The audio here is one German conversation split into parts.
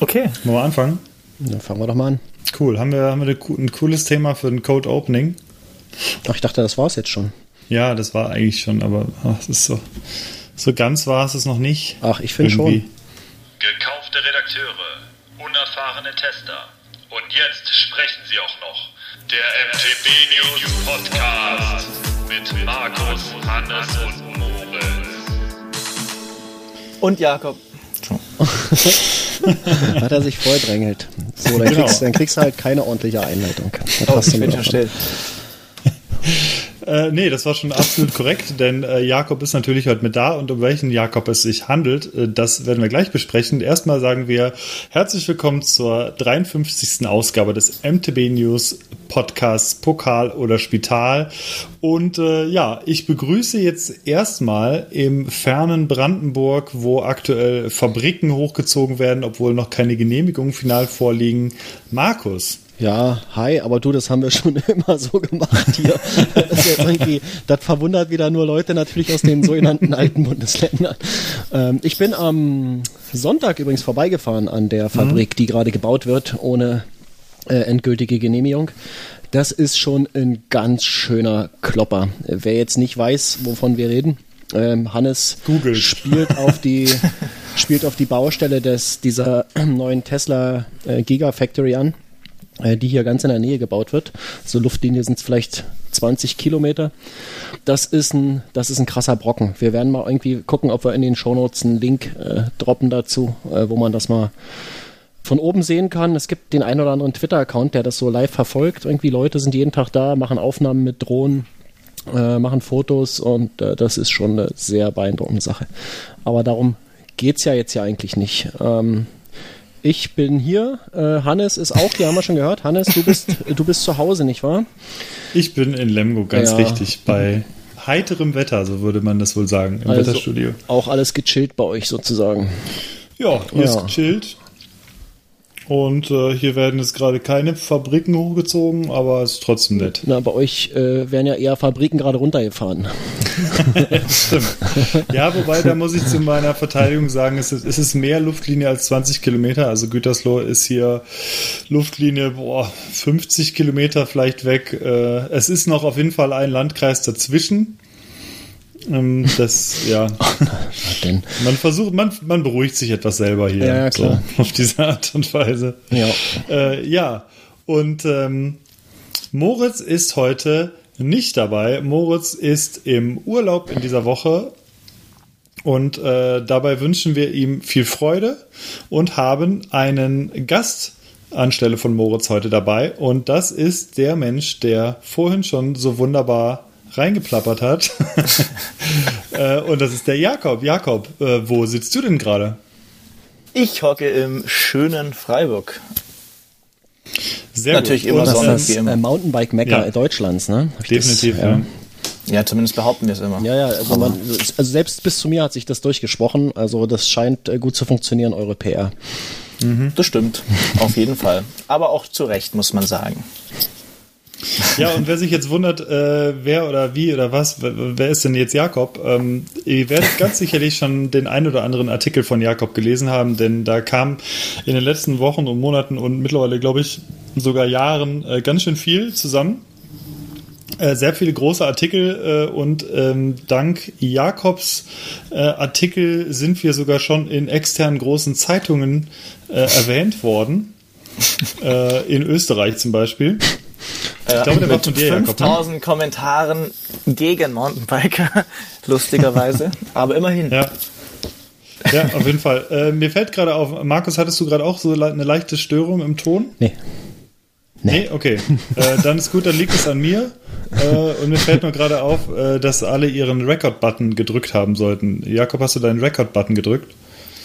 Okay. Wollen wir anfangen? Dann fangen wir doch mal an. Cool. Haben wir, haben wir ein cooles Thema für ein Code Opening? Ach, ich dachte, das war es jetzt schon. Ja, das war eigentlich schon, aber es ist so, so ganz war es es noch nicht. Ach, ich finde schon. Gekaufte Redakteure, unerfahrene Tester. Und jetzt sprechen sie auch noch. Der MTB News Podcast mit Markus, Hannes und Moritz. Und Jakob. Hat er sich vordrängelt. So, dann, Genau. kriegst, dann kriegst du halt keine ordentliche Einleitung. Das Oh, hast ich du bin mir schon still. Äh, nee, das war schon absolut korrekt, denn äh, Jakob ist natürlich heute mit da und um welchen Jakob es sich handelt, äh, das werden wir gleich besprechen. Erstmal sagen wir herzlich willkommen zur 53. Ausgabe des MTB News Podcasts Pokal oder Spital. Und äh, ja, ich begrüße jetzt erstmal im fernen Brandenburg, wo aktuell Fabriken hochgezogen werden, obwohl noch keine Genehmigungen final vorliegen, Markus. Ja, hi, aber du, das haben wir schon immer so gemacht hier. Das, das verwundert wieder nur Leute natürlich aus den sogenannten alten Bundesländern. Ähm, ich bin am Sonntag übrigens vorbeigefahren an der Fabrik, die gerade gebaut wird, ohne äh, endgültige Genehmigung. Das ist schon ein ganz schöner Klopper. Wer jetzt nicht weiß, wovon wir reden, ähm, Hannes Googelt. spielt auf die spielt auf die Baustelle des dieser neuen Tesla äh, Gigafactory an die hier ganz in der Nähe gebaut wird. So Luftlinie sind es vielleicht 20 Kilometer. Das ist ein, das ist ein krasser Brocken. Wir werden mal irgendwie gucken, ob wir in den Shownotes einen Link äh, droppen dazu, äh, wo man das mal von oben sehen kann. Es gibt den einen oder anderen Twitter-Account, der das so live verfolgt. Irgendwie Leute sind jeden Tag da, machen Aufnahmen mit Drohnen, äh, machen Fotos und äh, das ist schon eine sehr beeindruckende Sache. Aber darum geht's ja jetzt ja eigentlich nicht. Ähm, ich bin hier. Äh, Hannes ist auch hier, haben wir schon gehört. Hannes, du bist, du bist zu Hause, nicht wahr? Ich bin in Lemgo, ganz Ja. richtig, bei heiterem Wetter, so würde man das wohl sagen, im Also Wetterstudio. Auch alles gechillt bei euch sozusagen. Ja, hier Ja. ist gechillt. Und äh, hier werden jetzt gerade keine Fabriken hochgezogen, aber es ist trotzdem nett. Na, bei euch äh, werden ja eher Fabriken gerade runtergefahren. Stimmt. Ja, wobei, da muss ich zu meiner Verteidigung sagen, es ist, es ist mehr Luftlinie als 20 Kilometer. Also Gütersloh ist hier Luftlinie, boah, 50 Kilometer vielleicht weg. Äh, es ist noch auf jeden Fall ein Landkreis dazwischen. Ähm, das, ja. Man versucht, man, man beruhigt sich etwas selber hier. Ja. So, auf diese Art und Weise. ja. Äh, ja, und ähm, Moritz ist heute nicht dabei. Moritz ist im Urlaub in dieser Woche. Und äh, dabei wünschen wir ihm viel Freude und haben einen Gast anstelle von Moritz heute dabei. Und das ist der Mensch, der vorhin schon so wunderbar reingeplappert hat. äh, und das ist der Jakob. Jakob, äh, wo sitzt du denn gerade? Ich hocke im schönen Freiburg. Sehr Natürlich gut. immer Das Sonne. ist das immer. äh, Mountainbike-Mecker Ja. Deutschlands, ne? Definitiv, das, ja. Ja, zumindest behaupten wir es immer. Ja, ja, also, man, also selbst bis zu mir hat sich das durchgesprochen. Also das scheint äh, gut zu funktionieren, eure PR. Das stimmt. Auf jeden Fall. Aber auch zu Recht, muss man sagen. Ja, und wer sich jetzt wundert, äh, wer oder wie oder was, wer, ist denn jetzt Jakob? Ähm, ihr werdet ganz sicherlich schon den ein oder anderen Artikel von Jakob gelesen haben, denn da kam in den letzten Wochen und Monaten und mittlerweile, glaube ich, sogar Jahren äh, ganz schön viel zusammen. Äh, sehr viele große Artikel äh, und ähm, dank Jakobs äh, Artikel sind wir sogar schon in externen großen Zeitungen äh, erwähnt worden. in Österreich zum Beispiel. Ich glaube, der war von dir, Jakob, ne? 5000 Kommentaren gegen Mountainbiker, lustigerweise. Aber immerhin. Ja. Ja, auf jeden Fall. Äh, mir fällt gerade auf, Markus, hattest du gerade auch so eine leichte Störung im Ton? Nee. Nee, okay. äh, dann ist gut, dann liegt es an mir. Äh, und mir fällt nur gerade auf, äh, dass alle ihren Record-Button gedrückt haben sollten. Jakob, hast du deinen Record-Button gedrückt?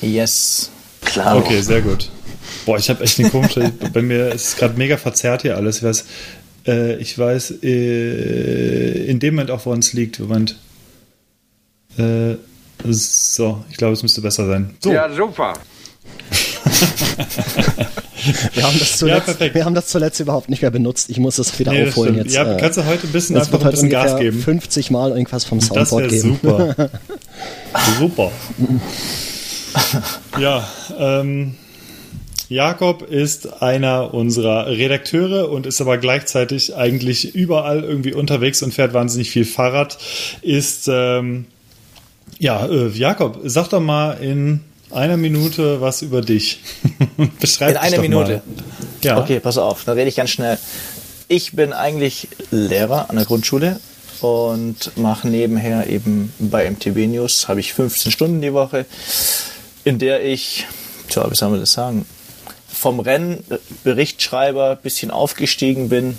Yes. Klar. Okay, sehr gut. Boah, ich habe echt eine komische. bei mir ist es gerade mega verzerrt hier alles. Ich weiß, äh, ich weiß äh, in dem Moment auch, woran es liegt. Moment. Äh, so, ich glaube, es müsste besser sein. So, Ja, super. Wir haben, das zuletzt, perfekt. wir haben das zuletzt überhaupt nicht mehr benutzt. Ich muss das wieder Nee, das aufholen stimmt. jetzt. Ja, äh, kannst du heute ein bisschen einfach ein bisschen Gas geben? 50 Mal irgendwas vom Das Soundboard wäre geben. super. super. ja, ähm, Jakob ist einer unserer Redakteure und ist aber gleichzeitig eigentlich überall irgendwie unterwegs und fährt wahnsinnig viel Fahrrad. Ist, ähm, ja, äh, Jakob, sag doch mal in einer Minute was über dich. Beschreib In einer Minute? Mal. Ja. Okay, pass auf, dann rede ich ganz schnell. Ich bin eigentlich Lehrer an der Grundschule und mache nebenher eben bei MTB News, habe ich 15 Stunden die Woche, in der ich, tja, wie soll man das sagen, vom Rennen Berichtschreiber bisschen aufgestiegen bin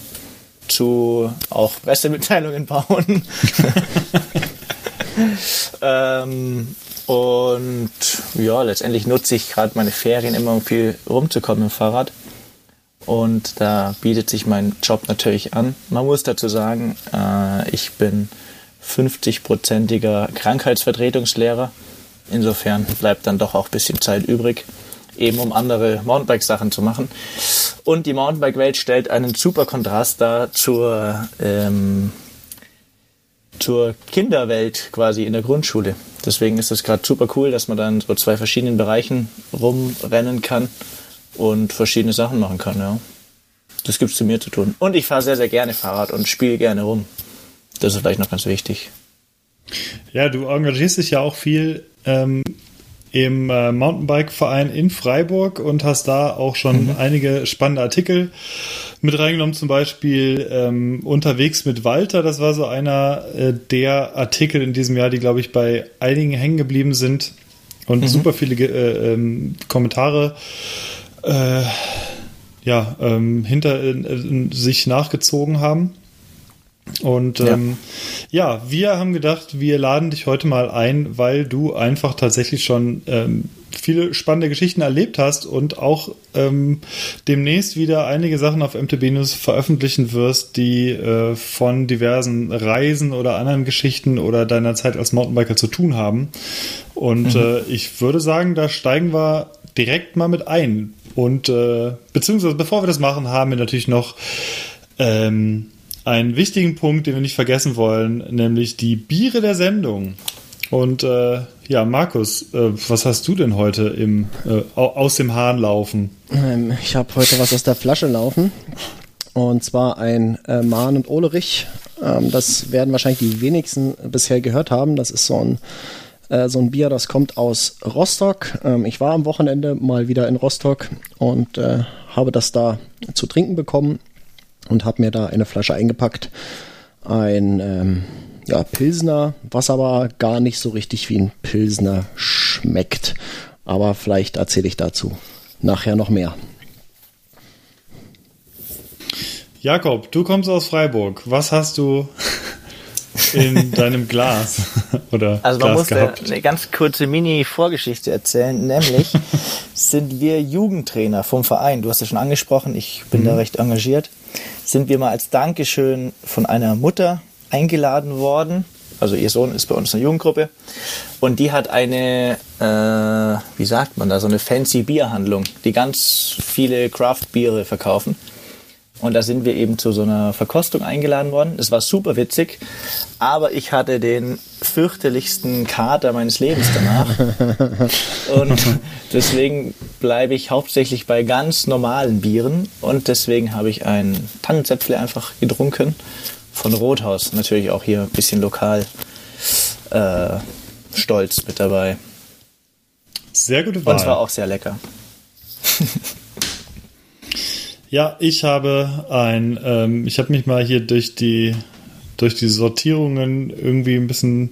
zu auch Pressemitteilungen bauen. ähm, und ja, letztendlich nutze ich gerade meine Ferien immer, um viel rumzukommen im Fahrrad. Und da bietet sich mein Job natürlich an. Man muss dazu sagen, äh, ich bin 50-prozentiger Krankheitsvertretungslehrer. Insofern bleibt dann doch auch ein bisschen Zeit übrig, eben um andere Mountainbike-Sachen zu machen. Und die Mountainbike-Welt stellt einen super Kontrast dar zur, ähm, zur Kinderwelt quasi in der Grundschule. Deswegen ist es gerade super cool, dass man dann so zwei verschiedenen Bereichen rumrennen kann und verschiedene Sachen machen kann, ja. Das gibt's zu mir zu tun. Und ich fahre sehr, sehr gerne Fahrrad und spiele gerne rum. Das ist vielleicht noch ganz wichtig. Ja, du engagierst dich ja auch viel ähm, im äh, Mountainbike-Verein in Freiburg und hast da auch schon mhm. einige spannende Artikel mit reingenommen, zum Beispiel ähm, unterwegs mit Walter. Das war so einer äh, der Artikel in diesem Jahr, die, glaube ich, bei einigen hängen geblieben sind und mhm. super viele äh, ähm, Kommentare äh, ja, ähm, hinter sich nachgezogen haben. Und ähm, ja. ja. wir haben gedacht, wir laden dich heute mal ein, weil du einfach tatsächlich schon ähm, viele spannende Geschichten erlebt hast und auch ähm, demnächst wieder einige Sachen auf MTB News veröffentlichen wirst, die äh, von diversen Reisen oder anderen Geschichten oder deiner Zeit als Mountainbiker zu tun haben. Und mhm. äh, ich würde sagen, da steigen wir direkt mal mit ein. Und äh, beziehungsweise bevor wir das machen, haben wir natürlich noch ähm, einen wichtigen Punkt, den wir nicht vergessen wollen, nämlich die Biere der Sendung. Und äh, ja, Markus, äh, was hast du denn heute im, äh, aus dem Hahn laufen? Ähm, ich habe heute was aus der Flasche laufen. Und zwar ein äh, Mahn und Olerich. Ähm, das werden wahrscheinlich die wenigsten bisher gehört haben. Das ist so ein äh, so ein Bier, das kommt aus Rostock. Ähm, ich war am Wochenende mal wieder in Rostock und äh, habe das da zu trinken bekommen und habe mir da eine Flasche eingepackt. Ein ähm, ja, Pilsner, was aber gar nicht so richtig wie ein Pilsner schmeckt. Aber vielleicht erzähle ich dazu nachher noch mehr. Jakob, du kommst aus Freiburg. Was hast du in deinem Glas oder Also man Glas muss gehabt. eine ganz kurze Mini-Vorgeschichte erzählen, nämlich sind wir Jugendtrainer vom Verein. Du hast ja schon angesprochen, ich bin mhm. da recht engagiert. Sind wir mal als Dankeschön von einer Mutter eingeladen worden. Also ihr Sohn ist bei uns in der Jugendgruppe und die hat eine, äh, wie sagt man da, so eine fancy Bierhandlung, die ganz viele Craft-Biere verkaufen. Und da sind wir eben zu so einer Verkostung eingeladen worden. Es war super witzig, aber ich hatte den fürchterlichsten Kater meines Lebens danach. und deswegen bleibe ich hauptsächlich bei ganz normalen Bieren. Und deswegen habe ich ein Tannenzäpfle einfach getrunken von Rothaus. Natürlich auch hier ein bisschen lokal äh, stolz mit dabei. Sehr gute Wahl. Und zwar auch sehr lecker. Ja, ich habe ein, ähm, ich habe mich mal hier durch die durch die Sortierungen irgendwie ein bisschen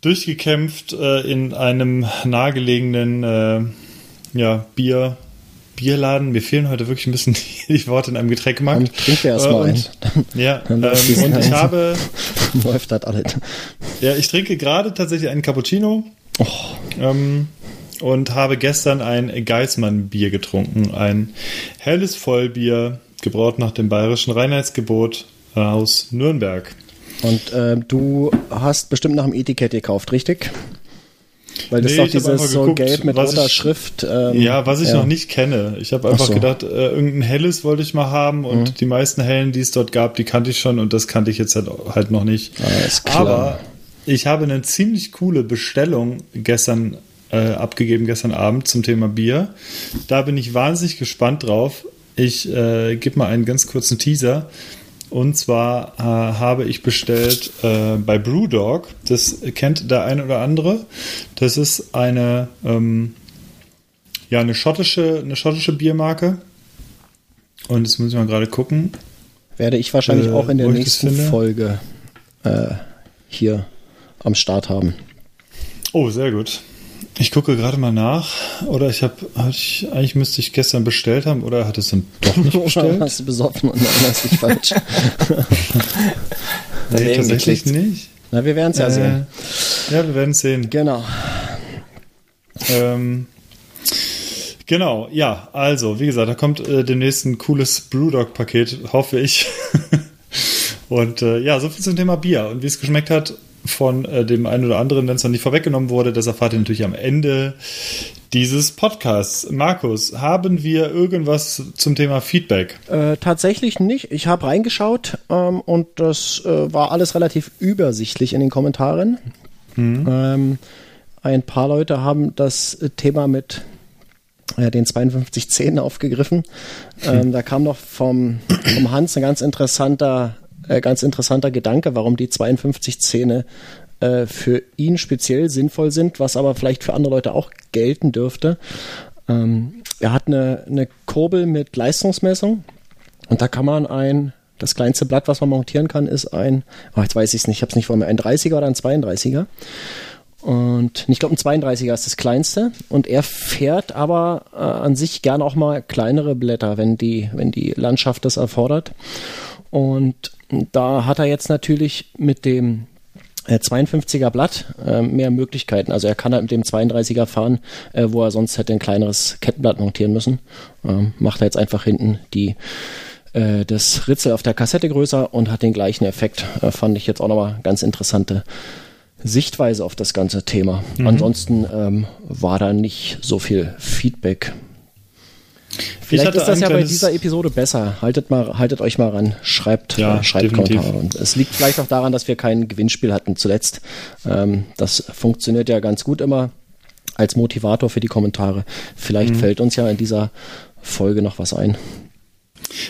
durchgekämpft äh, in einem nahegelegenen äh, ja, Bier, Bierladen. Mir fehlen heute wirklich ein bisschen die, die Worte in einem Getränkemarkt. Dann trink wir erstmal äh, ein. Ja, ähm, und ich habe. Läuft das alles. Ja, ich trinke gerade tatsächlich einen Cappuccino. Oh. Ähm, und habe gestern ein Geismann-Bier getrunken. Ein helles Vollbier, gebraut nach dem bayerischen Reinheitsgebot aus Nürnberg. Und äh, du hast bestimmt nach dem Etikett gekauft, richtig? Weil das nee, ist doch dieses so geguckt, gelb mit roter ich, Schrift. Ähm, ja, was ich ja. noch nicht kenne. Ich habe einfach so. gedacht, äh, irgendein helles wollte ich mal haben und mhm. die meisten hellen, die es dort gab, die kannte ich schon und das kannte ich jetzt halt, halt noch nicht. Ah, Aber ich habe eine ziemlich coole Bestellung gestern äh, abgegeben gestern Abend zum Thema Bier. Da bin ich wahnsinnig gespannt drauf. Ich äh, gebe mal einen ganz kurzen Teaser. Und zwar äh, habe ich bestellt äh, bei Brewdog, das kennt der eine oder andere. Das ist eine, ähm, ja, eine schottische, eine schottische Biermarke. Und jetzt muss ich mal gerade gucken. Werde ich wahrscheinlich Äh, auch in der nächsten? Folge äh, hier am Start haben. Oh, sehr gut. Ich gucke gerade mal nach. Oder ich habe, ich, eigentlich müsste ich gestern bestellt haben, oder hat es dann doch nicht bestellt? hast du besoffen und erinnerst dich falsch. Nee, tatsächlich nicht. Na, wir werden es ja Äh, sehen. Ja, wir werden sehen. Genau. Ähm, genau, ja, also, wie gesagt, da kommt äh, demnächst ein cooles Brewdog-Paket, hoffe ich. Und äh, ja, so viel zum Thema Bier. Und wie es geschmeckt hat von äh, dem einen oder anderen, wenn es noch nicht vorweggenommen wurde, das erfahrt ihr natürlich am Ende dieses Podcasts. Markus, haben wir irgendwas zum Thema Feedback? Äh, tatsächlich nicht. Ich habe reingeschaut ähm, und das äh, war alles relativ übersichtlich in den Kommentaren. Ähm, ein paar Leute haben das Thema mit äh, den 5210 aufgegriffen. Ähm, da kam noch vom, vom Hans ein ganz interessanter, äh, ganz interessanter Gedanke, warum die 52 Zähne äh, für ihn speziell sinnvoll sind, was aber vielleicht für andere Leute auch gelten dürfte. Ähm, er hat eine, eine Kurbel mit Leistungsmessung und da kann man ein, das kleinste Blatt, was man montieren kann, ist ein, oh, jetzt weiß ich es nicht, ich habe es nicht vor mir, ein 30er oder ein 32er. Und ich glaube, ein 32er ist das kleinste. Und er fährt aber äh, an sich gern auch mal kleinere Blätter, wenn die, wenn die Landschaft das erfordert. Und da hat er jetzt natürlich mit dem äh, 52er Blatt äh, mehr Möglichkeiten. Also er kann halt mit dem 32er fahren, äh, wo er sonst hätte ein kleineres Kettenblatt montieren müssen. Ähm, macht er jetzt einfach hinten die äh, das Ritzel auf der Kassette größer und hat den gleichen Effekt. Äh, fand ich jetzt auch nochmal ganz interessante Sichtweise auf das ganze Thema. Ansonsten ähm, war da nicht so viel Feedback. Vielleicht ist das ja bei dieser Episode besser. Haltet mal, haltet euch mal ran, schreibt, Ja, äh, schreibt definitiv. Kommentare. Und es liegt vielleicht auch daran, dass wir kein Gewinnspiel hatten zuletzt. Ähm, das funktioniert ja ganz gut immer als Motivator für die Kommentare. Vielleicht Mhm. fällt uns ja in dieser Folge noch was ein.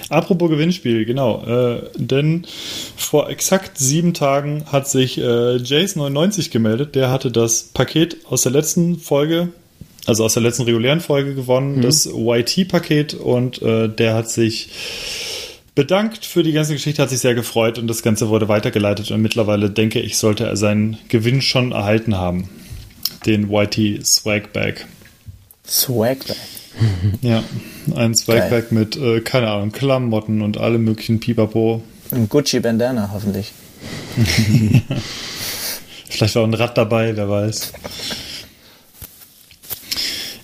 Apropos Gewinnspiel, genau. Äh, denn vor exakt sieben Tagen hat sich äh, Jace99 gemeldet. Der hatte das Paket aus der letzten Folge, also aus der letzten regulären Folge gewonnen, das YT-Paket. Und äh, der hat sich bedankt für die ganze Geschichte, hat sich sehr gefreut und das Ganze wurde weitergeleitet. Und mittlerweile denke ich, sollte er seinen Gewinn schon erhalten haben. Den YT Swag Bag. Swagback. Ja, ein Swagback mit, äh, keine Ahnung, Klamotten und allem möglichen Pipapo. Ein Gucci Bandana, hoffentlich. Vielleicht war auch ein Rad dabei, wer weiß.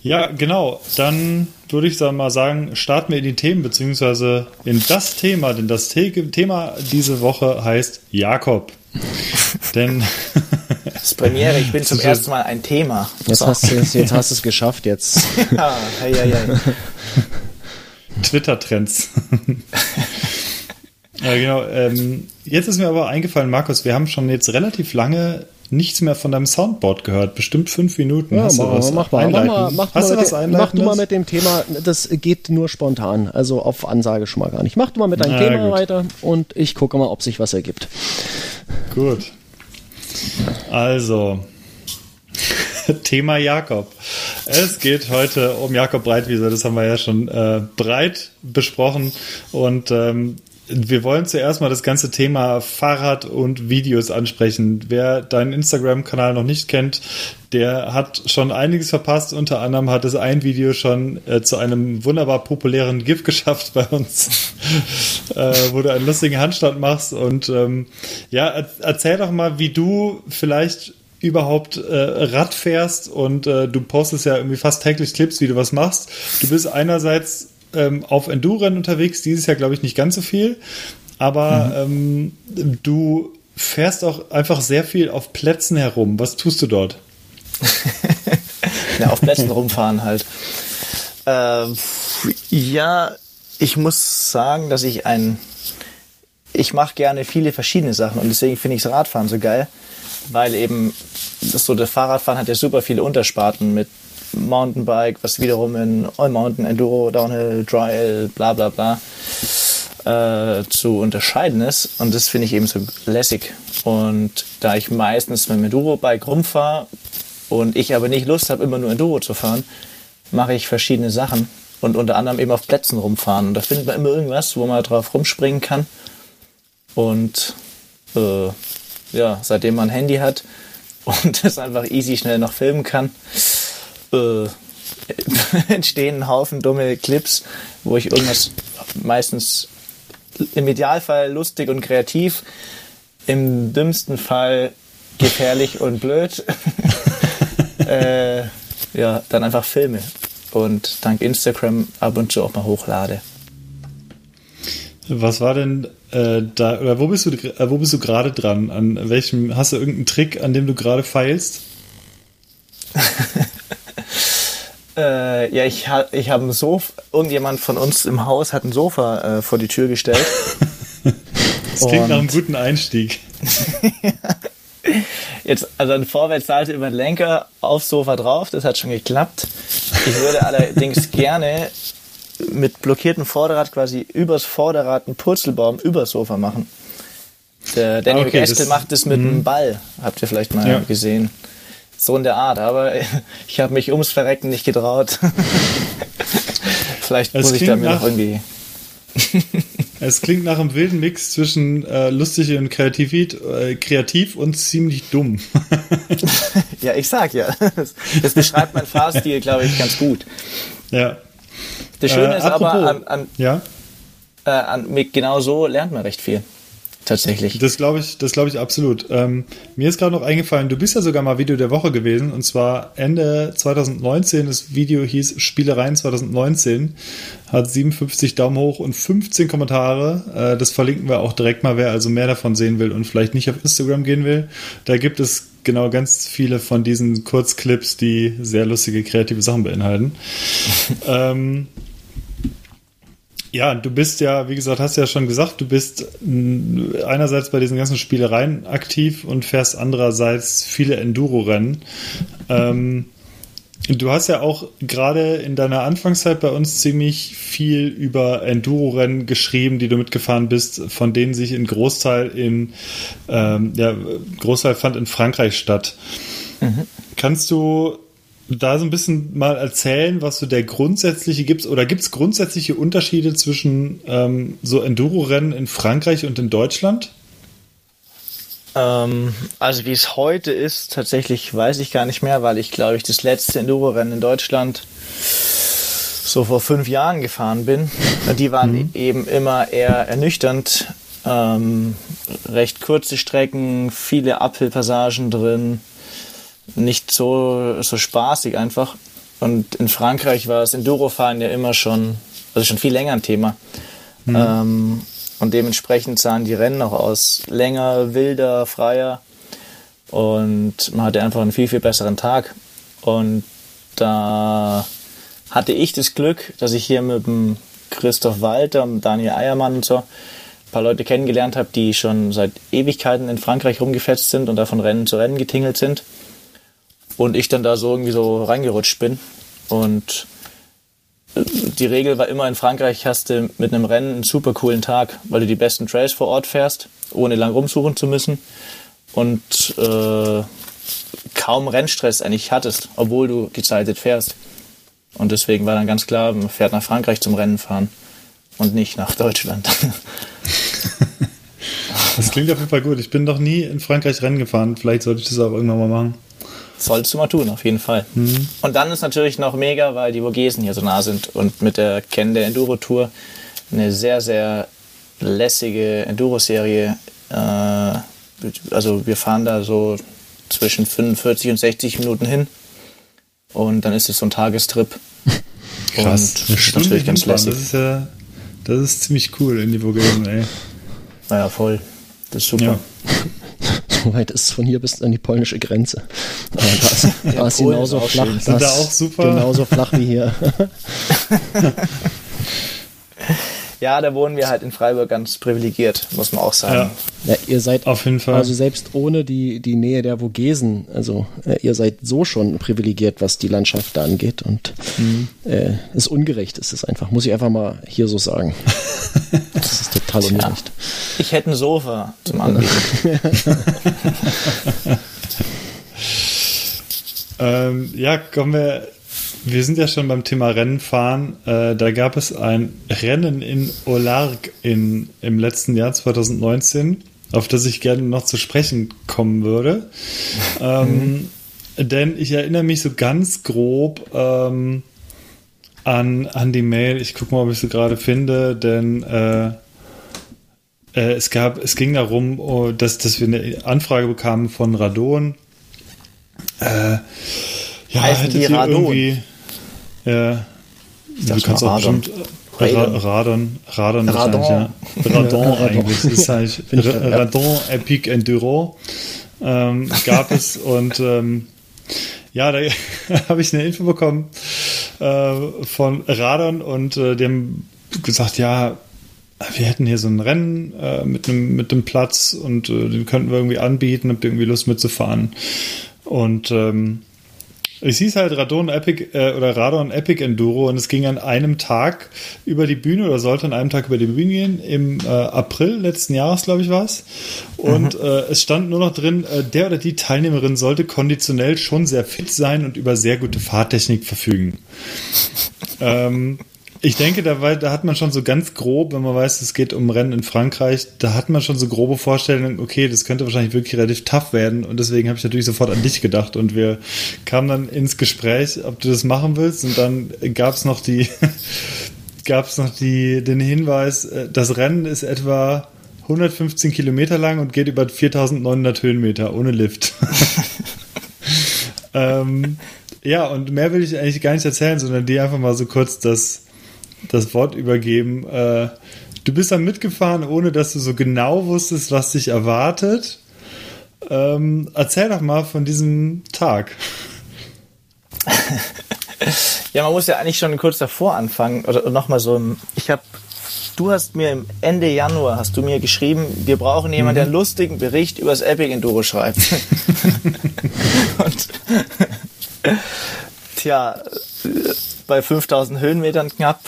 Ja, genau. Dann würde ich dann mal sagen, starten wir in die Themen, beziehungsweise in das Thema, denn das The Thema diese Woche heißt Jakob. denn Das ist Premiere, ich bin zum ersten Mal ein Thema. Jetzt, So. hast du, jetzt hast du es geschafft. Jetzt Ja, hey, hey, hey. Twitter-Trends. ja, genau. Ähm, jetzt ist mir aber eingefallen, Markus, wir haben schon jetzt relativ lange nichts mehr von deinem Soundboard gehört. Bestimmt fünf Minuten. Ja, Hast mach, du was mach mal, mach mal, mach Hast mal du was mit, dem- mach du mal mit dem Thema, das geht nur spontan, also auf Ansage schon mal gar nicht. Mach du mal mit deinem Na, Thema gut. weiter und ich gucke mal, ob sich was ergibt. Gut. Also, Thema Jakob. Es geht heute um Jakob Breitwieser, das haben wir ja schon äh, breit besprochen. Und ähm, wir wollen zuerst mal das ganze Thema Fahrrad und Videos ansprechen. Wer deinen Instagram-Kanal noch nicht kennt, der hat schon einiges verpasst. Unter anderem hat es ein Video schon äh, zu einem wunderbar populären GIF geschafft bei uns, äh, wo du einen lustigen Handstand machst. Und ähm, ja, er, erzähl doch mal, wie du vielleicht überhaupt äh, Rad fährst und äh, du postest ja irgendwie fast täglich Clips, wie du was machst. Du bist einerseits ähm, auf Enduren unterwegs, dieses Jahr glaube ich nicht ganz so viel, aber ähm, du fährst auch einfach sehr viel auf Plätzen herum. Was tust du dort? Ja, auf Plätzen rumfahren halt. Ähm, ja, ich muss sagen, dass ich ein ich mache gerne viele verschiedene Sachen und deswegen finde ich das Radfahren so geil, weil eben das so das Fahrradfahren hat ja super viele Untersparten mit Mountainbike, was wiederum in All Mountain, Enduro, Downhill, Trail, bla bla bla äh, zu unterscheiden ist. Und das finde ich eben so lässig. Und da ich meistens mit dem Enduro-Bike rumfahre und ich aber nicht Lust habe, immer nur Enduro zu fahren, mache ich verschiedene Sachen und unter anderem eben auf Plätzen rumfahren. Und da findet man immer irgendwas, wo man drauf rumspringen kann. Und äh, ja, seitdem man ein Handy hat und das einfach easy schnell noch filmen kann, äh, entstehen ein Haufen dumme Clips, wo ich irgendwas meistens im Idealfall lustig und kreativ, im dümmsten Fall gefährlich und blöd, äh, ja, dann einfach filme und dank Instagram ab und zu auch mal hochlade. Was war denn äh, da, oder wo bist du, äh, wo bist du gerade dran? An welchem, hast du irgendeinen Trick, an dem du gerade feilst? Äh, ja, ich, ha, ich habe ein Sofa, irgendjemand von uns im Haus hat ein Sofa äh, vor die Tür gestellt. das klingt nach einem guten Einstieg. Jetzt, also eine Vorwärtsseite über den Lenker aufs Sofa drauf, das hat schon geklappt. Ich würde allerdings gerne mit blockiertem Vorderrad quasi übers Vorderrad einen Purzelbaum übers Sofa machen. Der Daniel okay, Gestel macht das mit einem mhm. Ball, habt ihr vielleicht mal ja. gesehen. So in der Art, aber ich habe mich ums Verrecken nicht getraut. vielleicht muss ich damit noch irgendwie. es klingt nach einem wilden Mix zwischen äh, lustig und kreativ, äh, kreativ und ziemlich dumm. ja, ich sag ja. Das, das beschreibt mein Fahrstil, glaube ich, ganz gut. Ja. Das Schöne äh, ist apropos, aber an, an, ja? äh, an, genau so lernt man recht viel tatsächlich. Das glaube ich, das glaube ich absolut. Ähm, mir ist gerade noch eingefallen, du bist ja sogar mal Video der Woche gewesen und zwar Ende 2019. Das Video hieß Spielereien 2019, hat 57 Daumen hoch und 15 Kommentare. Äh, das verlinken wir auch direkt mal, wer also mehr davon sehen will und vielleicht nicht auf Instagram gehen will. Da gibt es genau ganz viele von diesen Kurzclips, die sehr lustige, kreative Sachen beinhalten. ähm, ja, du bist ja, wie gesagt, hast ja schon gesagt, du bist einerseits bei diesen ganzen Spielereien aktiv und fährst andererseits viele Enduro-Rennen. Ähm, du hast ja auch gerade in deiner Anfangszeit bei uns ziemlich viel über Enduro-Rennen geschrieben, die du mitgefahren bist, von denen sich ein Großteil in, ähm, ja, Großteil fand in Frankreich statt. Mhm. Kannst du da so ein bisschen mal erzählen, was so der grundsätzliche gibt oder gibt es grundsätzliche Unterschiede zwischen ähm, so Enduro-Rennen in Frankreich und in Deutschland? Ähm, also wie es heute ist, tatsächlich weiß ich gar nicht mehr, weil ich glaube ich das letzte Enduro-Rennen in Deutschland so vor fünf Jahren gefahren bin. Die waren mhm. eben immer eher ernüchternd. Ähm, recht kurze Strecken, viele Apfelpassagen drin nicht so, so spaßig einfach. Und in Frankreich war das Endurofahren ja immer schon, also schon viel länger ein Thema. Mhm. Ähm, und dementsprechend sahen die Rennen auch aus länger, wilder, freier. Und man hatte einfach einen viel, viel besseren Tag. Und da hatte ich das Glück, dass ich hier mit dem Christoph Walter und Daniel Eiermann und so ein paar Leute kennengelernt habe, die schon seit Ewigkeiten in Frankreich rumgefetzt sind und da von Rennen zu Rennen getingelt sind und ich dann da so irgendwie so reingerutscht bin. Und äh, die Regel war immer in Frankreich hast du mit einem Rennen einen super coolen Tag, weil du die besten Trails vor Ort fährst, ohne lang rumsuchen zu müssen und äh, kaum Rennstress eigentlich hattest, obwohl du gezeitet fährst. Und deswegen war dann ganz klar, man fährt nach Frankreich zum Rennen fahren und nicht nach Deutschland. Das klingt auf jeden Fall gut. Ich bin noch nie in Frankreich Rennen gefahren. Vielleicht sollte ich das auch irgendwann mal machen. Solltest du mal tun, auf jeden Fall. Mhm. Und dann ist natürlich noch mega, weil die Vogesen hier so nah sind und mit der Ken der Enduro Tour eine sehr, sehr lässige Enduro-Serie. Äh, also wir fahren da so zwischen 45 und 60 Minuten hin und dann ist es so ein Tagestrip. Krass, und das ist natürlich ganz lässig. Das ist ja, das ist ziemlich cool in die Vogesen, ey. Naja, voll. Das ist super. Ja. weit ist es von hier bis an die polnische Grenze. Aber da ist, da ist genauso flach. Schön. Sind da auch super? Genauso flach wie hier. Ja, da wohnen wir halt in Freiburg ganz privilegiert, muss man auch sagen. Ja, ihr seid Auf jeden Fall. Also selbst ohne die, die Nähe der Vogesen, also äh, ihr seid so schon privilegiert, was die Landschaft da angeht und äh, ist ungerecht, ist es einfach, muss ich einfach mal hier so sagen. das ist total ungerecht. Ich hätte ein Sofa zum Anbieten. Ähm, ja, kommen wir. Wir sind ja schon beim Thema Rennenfahren. Äh, da gab es ein Rennen in Olarg in, im letzten Jahr 2019, auf das ich gerne noch zu sprechen kommen würde. Ähm, Denn ich erinnere mich so ganz grob ähm, an, an die Mail. Ich gucke mal, ob ich sie gerade finde, denn äh, äh, es gab, es ging darum, oh, dass, dass wir eine Anfrage bekamen von Radon. Äh, ja, Heißen hättet die ihr irgendwie. Ja, du kannst auch Radon. bestimmt. Ra Radon, Radon, Radon. wahrscheinlich, ja. Radon eigentlich. Das ist halt. Radon Epic Enduro ähm, gab es und ähm, ja, da habe ich eine Info bekommen äh, von Radon und äh, die haben gesagt, ja, wir hätten hier so ein Rennen äh, mit einem mit einem Platz und äh, den könnten wir irgendwie anbieten, habt ihr irgendwie Lust mitzufahren? Und ähm, es hieß halt Radon Epic äh, oder Radon Epic Enduro und es ging an einem Tag über die Bühne oder sollte an einem Tag über die Bühne gehen. Im äh, April letzten Jahres, glaube ich, war es. Und äh, es stand nur noch drin, äh, der oder die Teilnehmerin sollte konditionell schon sehr fit sein und über sehr gute Fahrtechnik verfügen. ähm, ich denke, da, da hat man schon so ganz grob, wenn man weiß, es geht um Rennen in Frankreich, da hat man schon so grobe Vorstellungen, okay, das könnte wahrscheinlich wirklich relativ tough werden und deswegen habe ich natürlich sofort an dich gedacht und wir kamen dann ins Gespräch, ob du das machen willst und dann gab es noch die, gab es noch die, den Hinweis, äh, das Rennen ist etwa 115 Kilometer lang und geht über 4900 Höhenmeter ohne Lift. ähm, ja, und mehr will ich eigentlich gar nicht erzählen, sondern dir einfach mal so kurz das, das Wort übergeben. Äh, du bist dann mitgefahren, ohne dass du so genau wusstest, was dich erwartet. Ähm, erzähl doch mal von diesem Tag. Ja, man muss ja eigentlich schon kurz davor anfangen oder nochmal so ein, ich habe, du hast mir im Ende Januar, hast du mir geschrieben, wir brauchen jemanden, der einen lustigen Bericht über das Epic Enduro schreibt. Und tja, bei 5000 Höhenmetern knapp,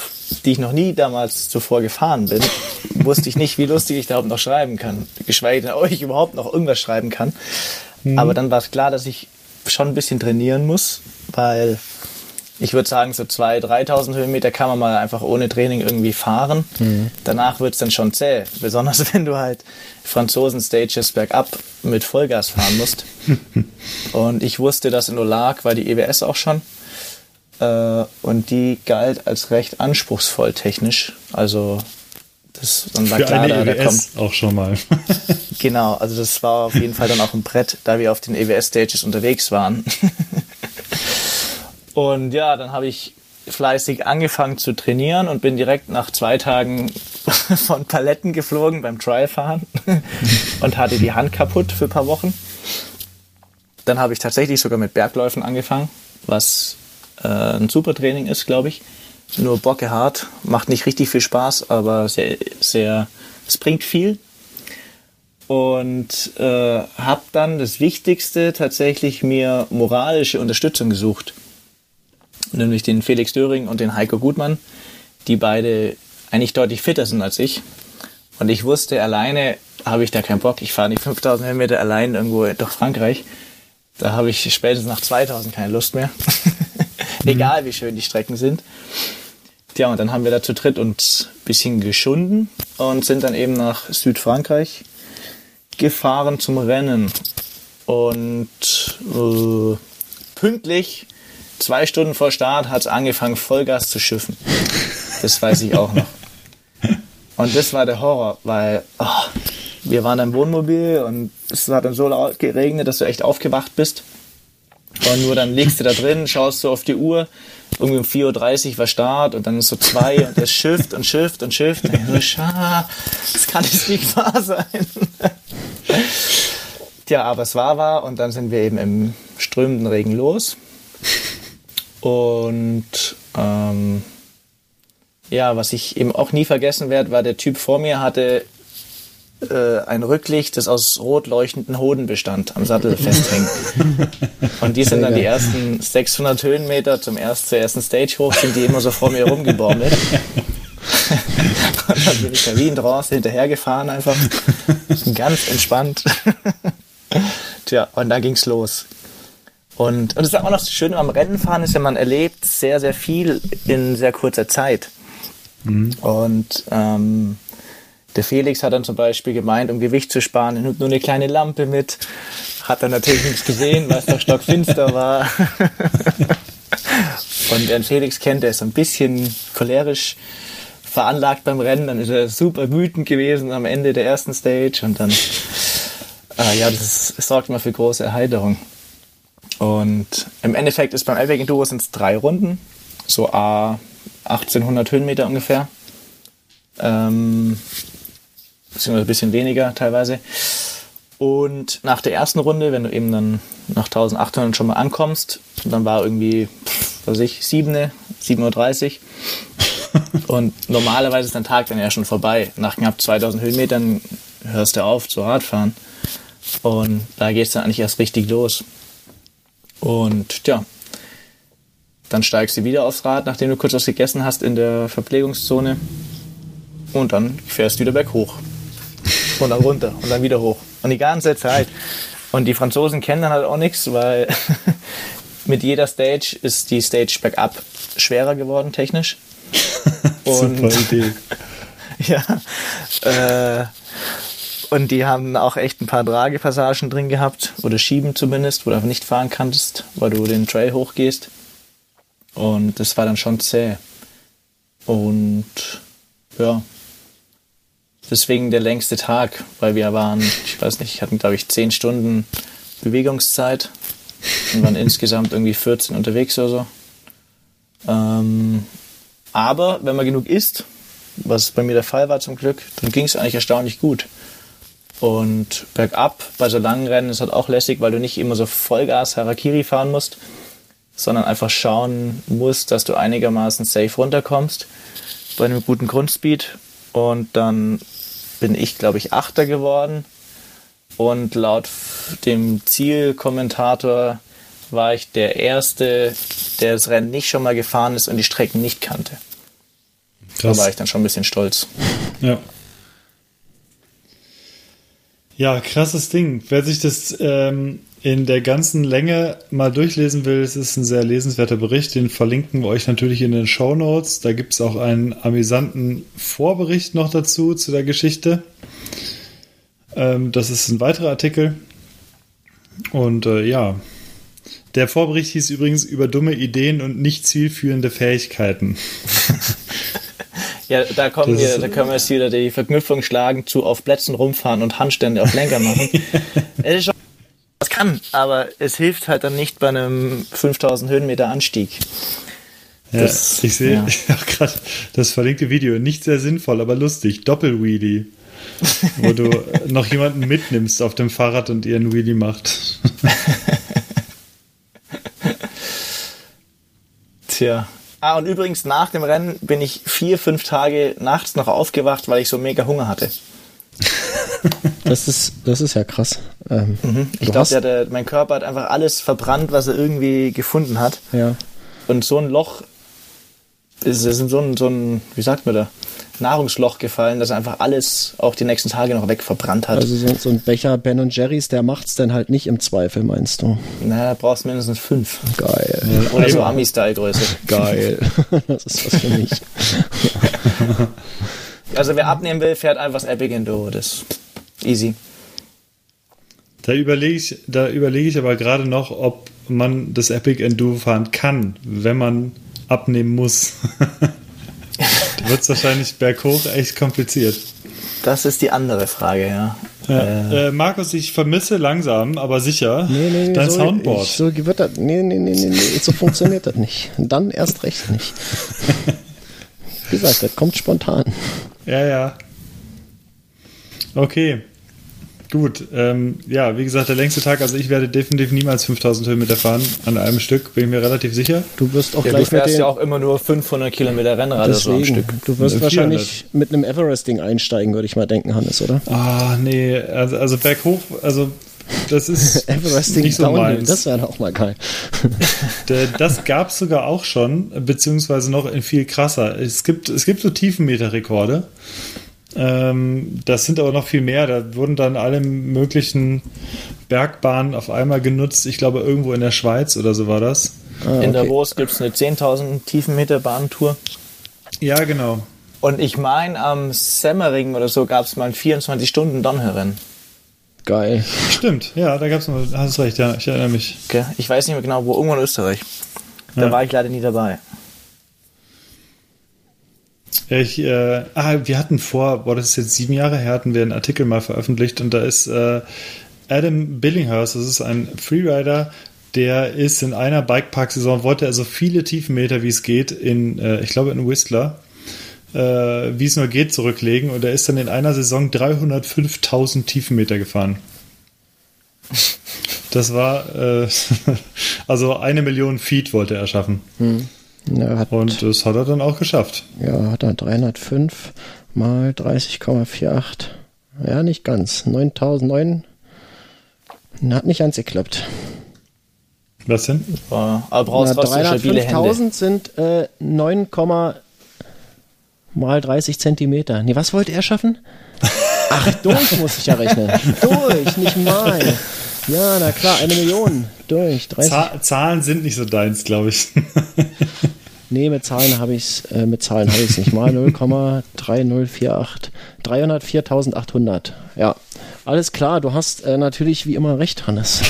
die ich noch nie damals zuvor gefahren bin, wusste ich nicht, wie lustig ich da überhaupt noch schreiben kann. Geschweige denn, ob ich überhaupt noch irgendwas schreiben kann. Aber dann war es klar, dass ich schon ein bisschen trainieren muss, weil ich würde sagen, so 2.000, 3.000 Höhenmeter kann man mal einfach ohne Training irgendwie fahren. Danach wird es dann schon zäh. Besonders wenn du halt Franzosen-Stages bergab mit Vollgas fahren musst. und ich wusste das in Olag, war die EWS auch schon. Äh, und die galt als recht anspruchsvoll technisch. Also das dann war Für klar, eine da, da kommt EWS auch schon mal. Genau, also das war auf jeden Fall dann auch ein Brett, da wir auf den EWS-Stages unterwegs waren. und ja, dann habe ich fleißig angefangen zu trainieren und bin direkt nach zwei Tagen von Paletten geflogen beim Trialfahren und hatte die Hand kaputt für ein paar Wochen. Dann habe ich tatsächlich sogar mit Bergläufen angefangen, was äh, ein super Training ist, glaube ich. Nur bocke hart, macht nicht richtig viel Spaß, aber sehr, sehr, es bringt viel und äh, habe dann das Wichtigste tatsächlich mir moralische Unterstützung gesucht. Nämlich den Felix Döring und den Heiko Gutmann, die beide eigentlich deutlich fitter sind als ich. Und ich wusste, alleine habe ich da keinen Bock. Ich fahre nicht 5000 Höhenmeter allein irgendwo durch Frankreich. Da habe ich spätestens nach 2000 keine Lust mehr. Egal wie schön die Strecken sind. Tja, und dann haben wir da zu dritt uns ein bisschen geschunden und sind dann eben nach Südfrankreich gefahren zum Rennen. Und äh, pünktlich, zwei Stunden vor Start, hat es angefangen, Vollgas zu schiffen. Das weiß ich auch noch. Und das war der Horror, weil oh, wir waren im Wohnmobil und es hat dann so laut geregnet, dass du echt aufgewacht bist. Und nur dann liegst du da drin, schaust du auf die Uhr, irgendwie um 4.30 Uhr war Start und dann ist so zwei und es schifft und schifft und schifft. Und ich so, Scha, das kann jetzt nicht wahr sein. Tja, aber es war wahr und dann sind wir eben im strömenden Regen los. Und ähm, ja, was ich eben auch nie vergessen werde, war der Typ vor mir hatte äh, ein Rücklicht, das aus rot leuchtenden Hoden bestand, am Sattel festhängt. Und die sind dann die ersten 600 Höhenmeter zum erst, zur ersten Stage hoch, sind die immer so vor mir rumgebaumelt. Und dann bin ich da wie in Trance hinterhergefahren einfach. Ganz entspannt. Tja, und da ging's los. Und, und das ist auch noch das Schöne am Rennenfahren ist ja, man erlebt sehr, sehr viel in sehr kurzer Zeit. Mhm. Und ähm, der Felix hat dann zum Beispiel gemeint, um Gewicht zu sparen, er nimmt nur eine kleine Lampe mit. Hat dann natürlich nichts gesehen, weil es doch stockfinster war. Und wer Felix kennt, der ist ein bisschen cholerisch veranlagt beim Rennen. Dann ist er super wütend gewesen am Ende der ersten Stage. Und dann, äh, ja, das, das sorgt immer für große Erheiterung. Und im Endeffekt ist beim Epic Enduro sind es drei Runden, so a 1800 Höhenmeter ungefähr. Ähm, beziehungsweise ein bisschen weniger teilweise. Und nach der ersten Runde, wenn du eben dann nach 1800 schon mal ankommst, dann war irgendwie, was weiß ich, 7, 7.30 Uhr. Und normalerweise ist dein Tag dann ja schon vorbei. Nach knapp 2000 Höhenmetern hörst du auf zu Radfahren. Und da geht es dann eigentlich erst richtig los. Und ja, dann steigst du wieder aufs Rad, nachdem du kurz was gegessen hast in der Verpflegungszone. Und dann fährst du wieder berghoch. Und dann runter und dann wieder hoch. Und die ganze Zeit. Und die Franzosen kennen dann halt auch nichts, weil mit jeder Stage ist die Stage bergab schwerer geworden, technisch. Und, Super Idee. ja. Äh, und die haben auch echt ein paar Tragepassagen drin gehabt, oder Schieben zumindest, wo du einfach nicht fahren kannst, weil du den Trail hochgehst. Und das war dann schon zäh. Und ja, deswegen der längste Tag, weil wir waren, ich weiß nicht, hatten glaube ich 10 Stunden Bewegungszeit und waren insgesamt irgendwie 14 unterwegs oder so. Ähm, aber wenn man genug isst, was bei mir der Fall war zum Glück, dann ging es eigentlich erstaunlich gut. Und bergab bei so langen Rennen ist halt auch lässig, weil du nicht immer so Vollgas Harakiri fahren musst, sondern einfach schauen musst, dass du einigermaßen safe runterkommst bei einem guten Grundspeed. Und dann bin ich, glaube ich, Achter geworden. Und laut dem Zielkommentator war ich der Erste, der das Rennen nicht schon mal gefahren ist und die Strecken nicht kannte. Krass. Da war ich dann schon ein bisschen stolz. Ja. Ja, krasses Ding. Wer sich das ähm, in der ganzen Länge mal durchlesen will, es ist ein sehr lesenswerter Bericht. Den verlinken wir euch natürlich in den Show Notes. Da gibt es auch einen amüsanten Vorbericht noch dazu, zu der Geschichte. Ähm, das ist ein weiterer Artikel. Und äh, ja, der Vorbericht hieß übrigens über dumme Ideen und nicht zielführende Fähigkeiten. Ja, da kommen wir, da können wir jetzt wieder die Verknüpfung schlagen zu auf Plätzen rumfahren und Handstände auf Lenker machen. das kann, aber es hilft halt dann nicht bei einem 5000 Höhenmeter Anstieg. Ja, das, ich sehe ja. gerade das verlinkte Video. Nicht sehr sinnvoll, aber lustig. Doppelwheelie. wo du noch jemanden mitnimmst auf dem Fahrrad und ihr einen Wheelie macht. Tja. Ah, und übrigens nach dem Rennen bin ich vier, fünf Tage nachts noch aufgewacht, weil ich so mega Hunger hatte. Das ist, das ist ja krass. Ähm, mhm. Ich glaube, mein Körper hat einfach alles verbrannt, was er irgendwie gefunden hat. Ja. Und so ein Loch ist, ist in so ein, so ein, wie sagt man da, Nahrungsloch gefallen, dass er einfach alles auch die nächsten Tage noch weg verbrannt hat. Also so, so ein Becher Ben und Jerry's, der macht's dann halt nicht im Zweifel, meinst du? Na, da brauchst du mindestens fünf. Geil. Oder so Ami-Style-Größe. Geil. das ist was für mich. also wer abnehmen will, fährt einfach das Epic Enduro. Das ist easy. Da überlege ich, da überlege ich aber gerade noch, ob man das Epic Enduro fahren kann, wenn man abnehmen muss. wird es wahrscheinlich berghoch echt kompliziert. Das ist die andere Frage, ja. ja äh, äh, Markus, ich vermisse langsam, aber sicher nee, nee, dein so, Soundboard. Ich, so wird das, nee, nee, nee, nee, nee, so funktioniert das nicht. Dann erst recht nicht. Wie gesagt, das kommt spontan. Ja, ja. Okay. Gut, ähm, ja, wie gesagt, der längste Tag, also ich werde definitiv niemals 5000 Höhenmeter fahren an einem Stück, bin ich mir relativ sicher. Du wirst auch Ja, du gleich mit fährst ja auch immer nur 500 Kilometer Rennrad so am deswegen, Stück. du wirst Äh, wahrscheinlich mit einem Everesting einsteigen, würde ich mal denken, Hannes, oder? Ah, nee, also, also berghoch, also das ist Everesting nicht so Downhill, meins. das wäre doch mal geil. Das gab es sogar auch schon, beziehungsweise noch in viel krasser. Es gibt, es gibt so Tiefenmeterrekorde. Ähm, das sind aber noch viel mehr. Da wurden dann alle möglichen Bergbahnen auf einmal genutzt. Ich glaube, irgendwo in der Schweiz oder so war das. Ah, In okay. Davos gibt es eine 10.000 Tiefenmeter Bahntour. Ja, genau. Und ich meine, am Semmering oder so gab es mal ein 24-Stunden-Downhill-Rennen. Geil. Stimmt, ja, da gab es mal, hast recht, ja, ich erinnere mich. Okay? Ich weiß nicht mehr genau, wo, irgendwo in Österreich. Da Ja. war ich leider nie dabei. Ich, äh, ah, wir hatten vor, boah, das ist jetzt sieben Jahre her, hatten wir einen Artikel mal veröffentlicht und da ist äh, Adam Billinghurst, das ist ein Freerider, der ist in einer Bikepark-Saison, wollte er so viele Tiefenmeter wie es geht in, äh, ich glaube in Whistler, äh, wie es nur geht, zurücklegen und er ist dann in einer Saison 305.000 Tiefenmeter gefahren. Das war, äh, also eine Million Feet wollte er schaffen. Ja, hat, Und das hat er dann auch geschafft. ja, hat er 305 mal 30,48. Ja, nicht ganz. 9009. Hat nicht ganz geklappt. Was denn? Aber aber brauchst Na, trotzdem stabile Hände. 305.000 sind äh, 9, mal 30 Zentimeter. Nee, was wollte er schaffen? Ach, durch muss ich ja rechnen. Durch, nicht mal. Ja, na klar, eine Million. Durch. 30. Za- Zahlen sind nicht so deins, glaube ich. Nee, mit Zahlen habe ich es äh, mit Zahlen habe ich es nicht mal 0,3048 304.800. Ja, alles klar. Du hast äh, natürlich wie immer recht, Hannes.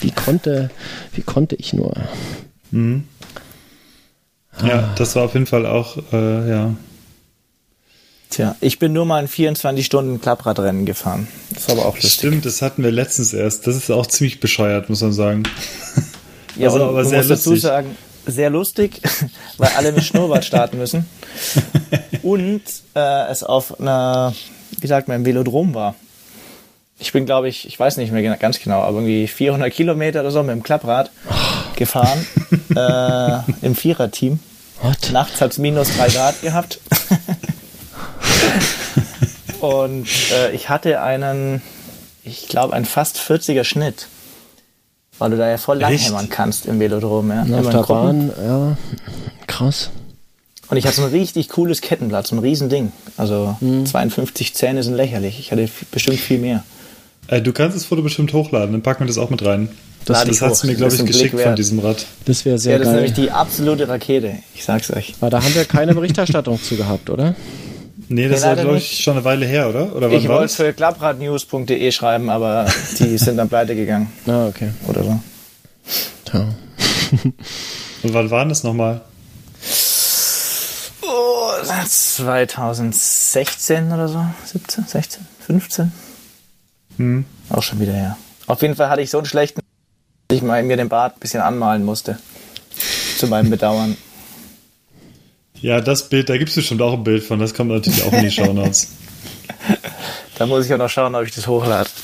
Wie konnte wie konnte ich nur? Ja, das war auf jeden Fall auch, äh, ja. Tja, ich bin nur mal ein 24-Stunden-Klappradrennen gefahren. Das war aber auch lustig. Stimmt, das hatten wir letztens erst. Das ist auch ziemlich bescheuert, muss man sagen. Ja, Also, aber du sehr musst dazu lustig. sagen, sehr lustig, weil alle mit Schnurrbart starten müssen. Und äh, es auf einer, wie sagt man, im Velodrom war. Ich bin, glaube ich, ich weiß nicht mehr ganz genau, aber irgendwie 400 Kilometer oder so mit dem Klapprad gefahren äh, im Viererteam. What? Nachts hat es minus drei Grad gehabt. Und äh, ich hatte einen, ich glaube, einen fast 40er Schnitt. Weil du da ja voll lang Echt? hämmern kannst im Velodrom. Ja. Auf Immer in der. Bahn, ja, krass. Und ich hatte so ein richtig cooles Kettenblatt, so ein Riesending. Also Mhm. 52 Zähne sind lächerlich. Ich hatte bestimmt viel mehr. Äh, du kannst das Foto bestimmt hochladen, dann packen wir das auch mit rein. Das, das hast du mir, glaube Das ich, ist geschickt von diesem Rad. Das wäre sehr Ja, das ist geil. nämlich die absolute Rakete. Ich sag's euch. Aber da haben wir keine Berichterstattung zu gehabt, oder? Nee, das Nee, war, leider glaube ich, schon eine Weile her, oder? Oder Ich wollte für klappradnews.de schreiben, aber die sind dann pleite gegangen. Ah, okay. Oder so. Tja. Und wann war das nochmal? Oh, 2016 oder so? 17, 16, 15? Hm. Auch schon wieder her. Auf jeden Fall hatte ich so einen schlechten, dass ich mal mir den Bart ein bisschen anmalen musste. Zu meinem Bedauern. Ja, das Bild, da gibt es bestimmt auch ein Bild von, das kommt natürlich auch in die Shownotes. Da muss ich auch noch schauen, ob ich das hochlade.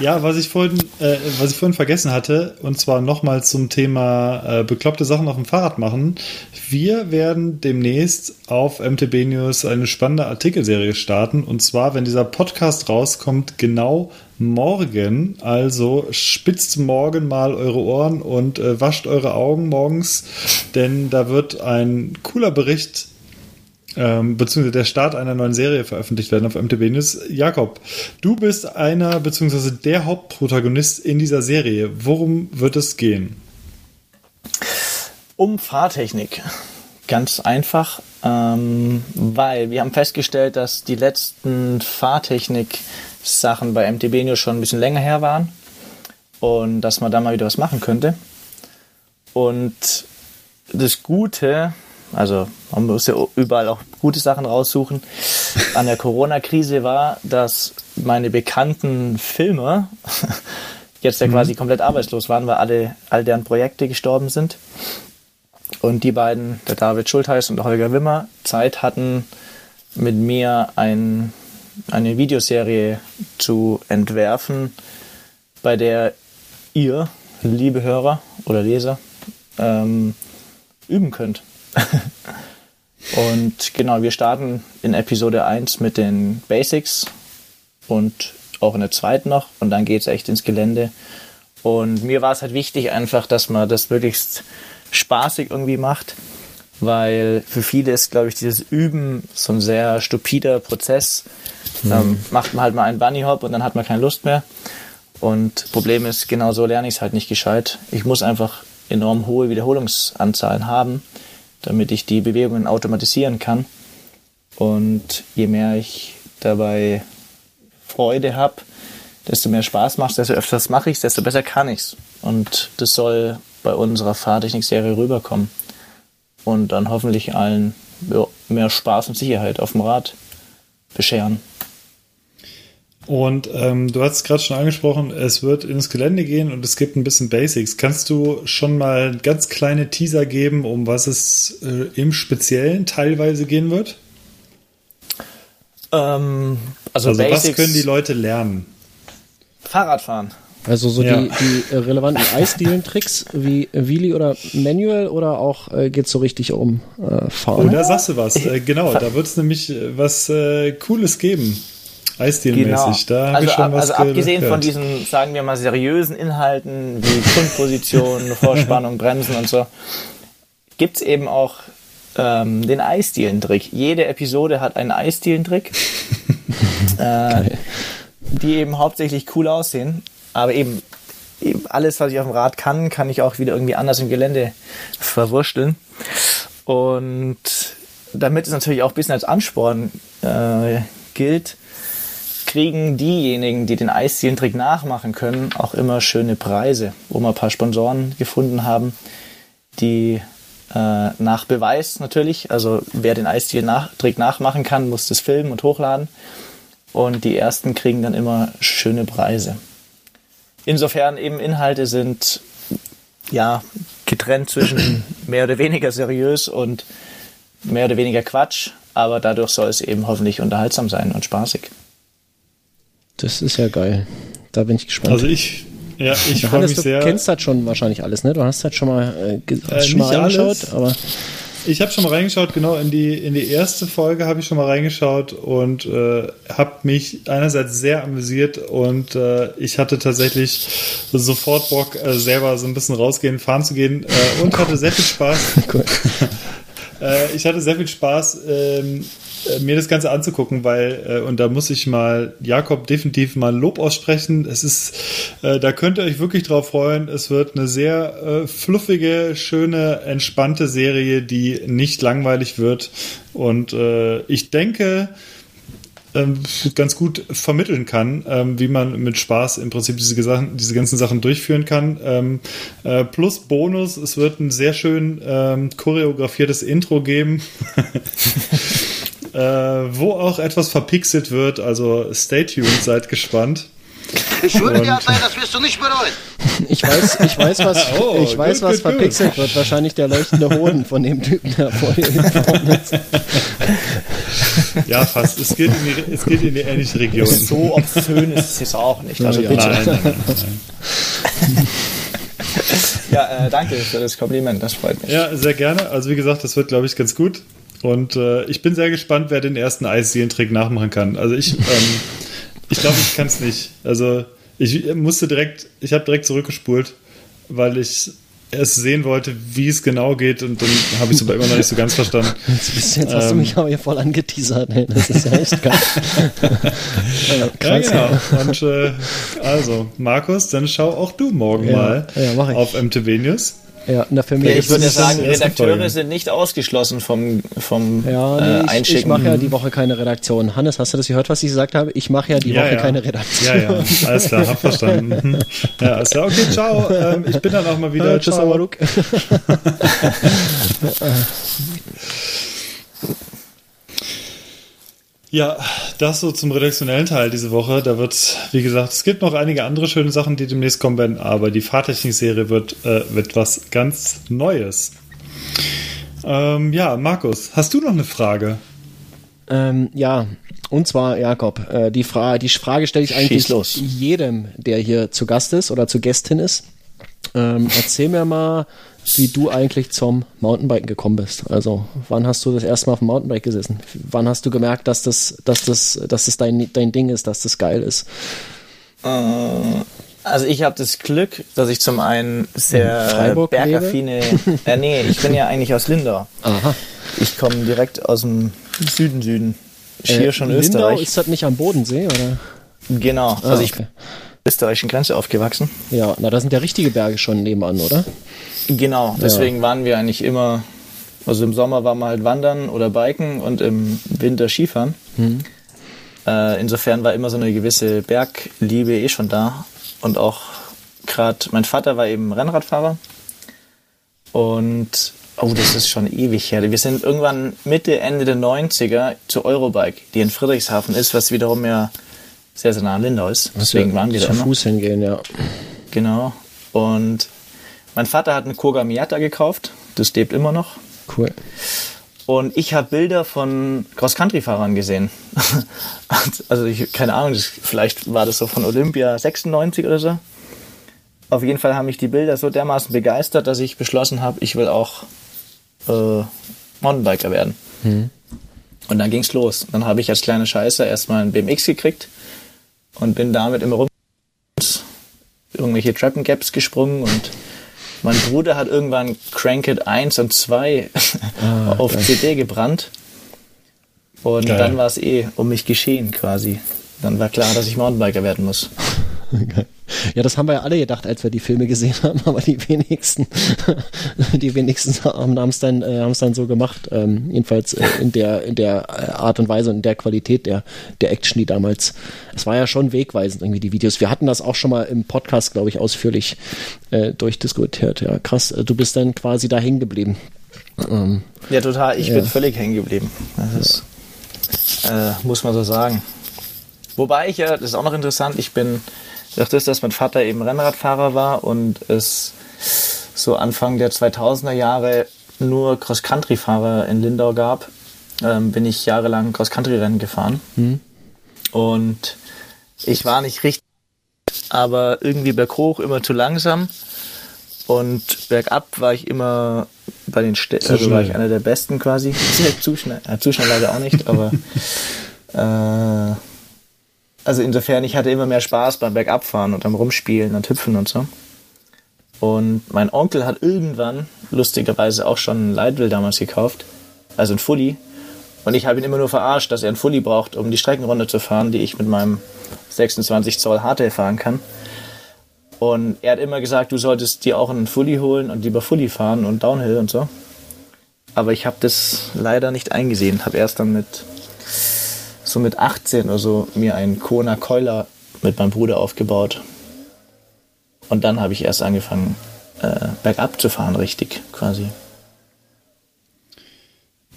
Ja, was ich vorhin, äh, was ich vorhin vergessen hatte, und zwar nochmal zum Thema äh, bekloppte Sachen auf dem Fahrrad machen. Wir werden demnächst auf MTB News eine spannende Artikelserie starten. Und zwar, wenn dieser Podcast rauskommt, genau morgen. Also spitzt morgen mal eure Ohren und äh, wascht eure Augen morgens, denn da wird ein cooler Bericht ähm, beziehungsweise der Start einer neuen Serie veröffentlicht werden auf MTB News. Jakob, du bist einer, beziehungsweise der Hauptprotagonist in dieser Serie. Worum wird es gehen? Um Fahrtechnik. Ganz einfach, ähm, weil wir haben festgestellt, dass die letzten Fahrtechnik-Sachen bei MTB News schon ein bisschen länger her waren und dass man da mal wieder was machen könnte. Und das Gute, also man muss ja überall auch gute Sachen raussuchen, an der Corona-Krise war, dass meine bekannten Filmer jetzt ja quasi komplett arbeitslos waren, weil alle, all deren Projekte gestorben sind. Und die beiden, der David Schultheiß und der Holger Wimmer, Zeit hatten, mit mir ein, eine Videoserie zu entwerfen, bei der ihr, liebe Hörer oder Leser, ähm, üben könnt. und genau, wir starten in Episode 1 mit den Basics und auch in der zweiten noch und dann geht es echt ins Gelände. Und mir war es halt wichtig einfach, dass man das möglichst spaßig irgendwie macht, weil für viele ist, glaube ich, dieses Üben so ein sehr stupider Prozess. Mhm. Dann macht man halt mal einen Bunny Hop und dann hat man keine Lust mehr. Und Problem ist, genau so lerne ich es halt nicht gescheit. Ich muss einfach enorm hohe Wiederholungsanzahlen haben, damit ich die Bewegungen automatisieren kann. Und je mehr ich dabei Freude habe, desto mehr Spaß macht desto öfters mache ich es, desto besser kann ich es. Und das soll bei unserer Fahrtechnik-Serie rüberkommen. Und dann hoffentlich allen mehr Spaß und Sicherheit auf dem Rad bescheren. Und ähm, du hast es gerade schon angesprochen, es wird ins Gelände gehen und es gibt ein bisschen Basics. Kannst du schon mal ganz kleine Teaser geben, um was es äh, im Speziellen teilweise gehen wird? Ähm, also, also was können die Leute lernen? Fahrradfahren. Also so ja. die, die relevanten Eisdielen-Tricks wie Wheelie oder Manual oder auch äh, geht es so richtig um äh, Fahren? Oh, da sagst du was. Äh, genau, da wird es nämlich äh, was äh, Cooles geben. Eisdealmäßig, genau. da habe also, ich schon was Also abgesehen gehört. von diesen, sagen wir mal, seriösen Inhalten wie Grundposition, Vorspannung, Bremsen und so, gibt es eben auch ähm, den Eisdielentrick. Jede Episode hat einen Eisdielentrick, äh, die eben hauptsächlich cool aussehen, aber eben, eben alles, was ich auf dem Rad kann, kann ich auch wieder irgendwie anders im Gelände verwursteln. Und damit es natürlich auch ein bisschen als Ansporn äh, gilt, kriegen diejenigen, die den Eisdielentrick nachmachen können, auch immer schöne Preise, wo wir ein paar Sponsoren gefunden haben, die äh, nach Beweis natürlich, also wer den Eisdielentrick nachmachen kann, muss das filmen und hochladen. Und die ersten kriegen dann immer schöne Preise. Insofern eben Inhalte sind ja getrennt zwischen mehr oder weniger seriös und mehr oder weniger Quatsch, aber dadurch soll es eben hoffentlich unterhaltsam sein und spaßig. Das ist ja geil. Da bin ich gespannt. Also ich, ja, ich freue mich du sehr. Du kennst halt schon wahrscheinlich alles, ne? Du hast halt schon mal, äh, äh, schon mal reingeschaut, aber. Ich habe schon mal reingeschaut, genau in die in die erste Folge habe ich schon mal reingeschaut und äh, habe mich einerseits sehr amüsiert und äh, ich hatte tatsächlich sofort Bock äh, selber so ein bisschen rausgehen, fahren zu gehen äh, und hatte sehr viel Spaß. Cool. Äh, ich hatte sehr viel Spaß ähm, äh, mir das Ganze anzugucken, weil, äh, und da muss ich mal Jakob definitiv mal Lob aussprechen. Es ist, äh, da könnt ihr euch wirklich drauf freuen. Es wird eine sehr äh, fluffige, schöne, entspannte Serie, die nicht langweilig wird. Und äh, ich denke, ähm, ganz gut vermitteln kann, ähm, wie man mit Spaß im Prinzip diese, Sachen, diese ganzen Sachen durchführen kann. Ähm, äh, plus Bonus, es wird ein sehr schön choreografiertes Intro geben. äh, wo auch etwas verpixelt wird. Also stay tuned, seid gespannt. Ich würde dir sein, das wirst du nicht bereuen. Ich weiß, ich weiß, was, oh, ich weiß, good, was good, verpixelt good. wird. Wahrscheinlich der leuchtende Hoden von dem Typen, der vor dir ist. Ja, fast. Es geht, in die, es geht in die ähnliche Region. So obszön ist es jetzt auch nicht. Also ja, bitte. Nein, nein, nein, nein. ja, äh, danke für das Kompliment. Das freut mich. Ja, sehr gerne. Also wie gesagt, das wird, glaube ich, ganz gut. Und äh, ich bin sehr gespannt, wer den ersten Eisdielen-Trick nachmachen kann. Also ich, ähm, ich glaube, ich kann es nicht. Also ich musste direkt, ich habe direkt zurückgespult, weil ich erst sehen wollte, wie es genau geht und dann habe ich es aber immer noch nicht so ganz verstanden. Jetzt, jetzt hast du mich ähm, aber hier voll angeteasert. Ey. Das ist ja echt geil. ja, Krass, ja, genau. Und äh, also, Markus, dann schau auch du morgen ja, mal ja, auf MTV News. Ja, na für mich ja, ich würde sagen, Redakteure sind nicht ausgeschlossen vom, vom ja, nee, äh, Einschicken. Ich, ich mache ja die Woche keine Redaktion. Hannes, hast du das gehört, was ich gesagt habe? Ich mache ja die ja, Woche ja. keine Redaktion. Ja, ja, alles klar, hab verstanden. ja, alles klar. Okay, ciao. Ähm, ich bin dann auch mal wieder. Äh, tschüss, Amaruk. Ja, das so zum redaktionellen Teil diese Woche. Da wird, wie gesagt, es gibt noch einige andere schöne Sachen, die demnächst kommen werden, aber die Fahrtechnik-Serie wird, äh, wird was ganz Neues. Ähm, ja, Markus, hast du noch eine Frage? Ähm, ja, und zwar, Jakob, äh, die, Fra die Frage stelle ich eigentlich jedem, der hier zu Gast ist oder zu Gästin ist. Ähm, erzähl mir mal, wie du eigentlich zum Mountainbiken gekommen bist. Also, wann hast du das erste Mal auf dem Mountainbike gesessen? Wann hast du gemerkt, dass das, dass das, dass das dein, dein Ding ist, dass das geil ist? Also ich habe das Glück, dass ich zum einen sehr Freiburg bergaffine... äh, nee, ich bin ja eigentlich aus Lindau. Aha. Ich komme direkt aus dem Süden, Süden. Schier schon Lindau, Österreich. ist das nicht am Bodensee, oder? Genau, Ah, also ich okay. Österreichischen Grenze aufgewachsen. Ja, na, da sind ja richtige Berge schon nebenan, oder? Genau, deswegen waren wir eigentlich immer, also im Sommer waren wir halt wandern oder biken und im Winter Skifahren. Äh, insofern war immer so eine gewisse Bergliebe eh schon da. Und auch gerade, mein Vater war eben Rennradfahrer. Und, oh, das ist schon ewig her. Wir sind irgendwann Mitte, Ende der 90er zu Eurobike, die in Friedrichshafen ist, was wiederum ja sehr, sehr nah an Lindau ist. Deswegen waren wir da zu immer. Fuß hingehen, ja. Genau. Und mein Vater hat eine Koga Miata gekauft. Das lebt immer noch. Cool. Und ich habe Bilder von Cross-Country-Fahrern gesehen. also ich, keine Ahnung, vielleicht war das so von Olympia 96 oder so. Auf jeden Fall haben mich die Bilder so dermaßen begeistert, dass ich beschlossen habe, ich will auch äh, Mountainbiker werden. Und dann ging's los. Dann habe ich als kleiner Scheißer erstmal einen BMX gekriegt und bin damit immer rum irgendwelche Treppengaps gesprungen und mein Bruder hat irgendwann Cranked 1 und 2 auf CD gebrannt. Und Geil. dann war es eh um mich geschehen quasi. Dann war klar, dass ich Mountainbiker werden muss. Ja, das haben wir ja alle gedacht, als wir die Filme gesehen haben, aber die wenigsten, die wenigsten haben es dann, äh, dann so gemacht. Ähm, jedenfalls äh, in der, in der äh, Art und Weise und in der Qualität der, der Action, die damals, es war ja schon wegweisend irgendwie die Videos. Wir hatten das auch schon mal im Podcast, glaube ich, ausführlich äh, durchdiskutiert. Ja, krass. Du bist dann quasi da hängen geblieben. Ähm, Ja, total. Ich Ja. bin völlig hängen geblieben. Das ist, äh, muss man so sagen. Wobei ich ja, das ist auch noch interessant, ich bin, durch das, dass mein Vater eben Rennradfahrer war und es so Anfang der 2000er Jahre nur Cross-Country-Fahrer in Lindau gab, ähm, bin ich jahrelang Cross-Country-Rennen gefahren. Und ich war nicht richtig, aber irgendwie berghoch immer zu langsam. Und bergab war ich immer bei den Städten, also war ich einer der Besten quasi. zu schnell, ja, zu schnell leider auch nicht, aber äh, also insofern, ich hatte immer mehr Spaß beim Bergabfahren und am Rumspielen und Hüpfen und so. Und mein Onkel hat irgendwann, lustigerweise auch schon ein Leitwill damals gekauft, also ein Fully. Und ich habe ihn immer nur verarscht, dass er ein Fully braucht, um die Streckenrunde zu fahren, die ich mit meinem 26 Zoll Hardtail fahren kann. Und er hat immer gesagt, du solltest dir auch einen Fully holen und lieber Fully fahren und Downhill und so. Aber ich habe das leider nicht eingesehen. Habe erst dann mit so mit 18 oder so mir einen Kona Keuler mit meinem Bruder aufgebaut. Und dann habe ich erst angefangen, äh, bergab zu fahren, richtig quasi.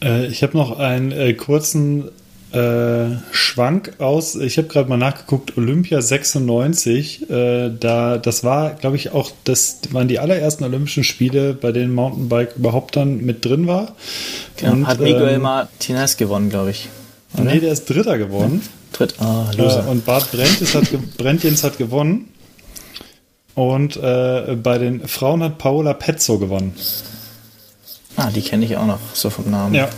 Äh, ich habe noch einen äh, kurzen äh, Schwank aus. Ich habe gerade mal nachgeguckt, Olympia 96. Äh, da, das war, glaube ich, auch das waren die allerersten Olympischen Spiele, bei denen Mountainbike überhaupt dann mit drin war. Und, hat Miguel ähm, Martinez gewonnen, glaube ich. Oder? Nee, der ist Dritter geworden. Tritt. Ah, Äh, Loser. und Bart Brentjens hat, ge- Brentjens hat gewonnen. Und äh, bei den Frauen hat Paola Pezzo gewonnen. ah, die kenne ich auch noch, so vom Namen. Ja.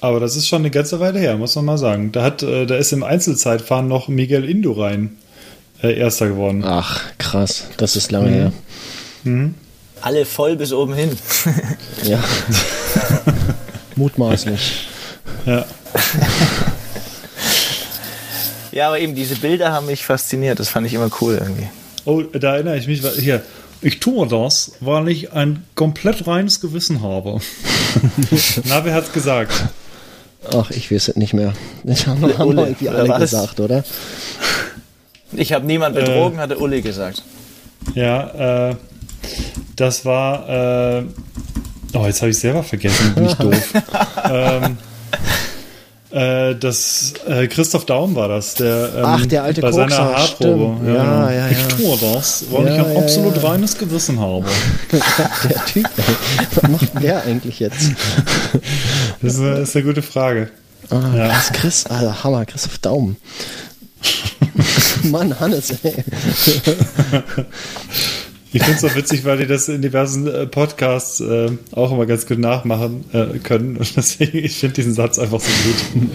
Aber das ist schon eine ganze Weile her, muss man mal sagen. Da, hat, äh, da ist im Einzelzeitfahren noch Miguel Indurain äh, Erster geworden. ach, krass. Das ist lange her. Alle voll bis oben hin. Ja. Mutmaßlich. Ja. ja, aber eben diese Bilder haben mich fasziniert. Das fand ich immer cool irgendwie. Oh, da erinnere ich mich. weil- Hier, ich tue das, weil ich ein komplett reines Gewissen habe. Na, wer hat's gesagt? Ach, ich weiß es nicht mehr. Das haben wir Ulle, irgendwie alle was? gesagt, oder? Ich habe niemand betrogen, hatte Uli gesagt. Ja, äh, das war. Äh, oh, jetzt habe ich selber vergessen, bin ich doof. ähm, äh, das äh, Christoph Daum war das, der ähm, Ach, der alte bei seiner Kokser, Haarprobe. stimmt. Ja, ja, Ich ja. tue das, weil Ja, ich ein ja, absolut ja. reines Gewissen habe. Der Typ, was macht der eigentlich jetzt? Das ist, eine- ist eine gute Frage. Ah, Ja. Chris, Chris, Alter, Hammer, Christoph Daumen. Mann, Hannes, ey. Ich finde es auch witzig, weil die das in diversen äh, Podcasts äh, auch immer ganz gut nachmachen äh, können. Und deswegen, ich finde diesen Satz einfach so gut.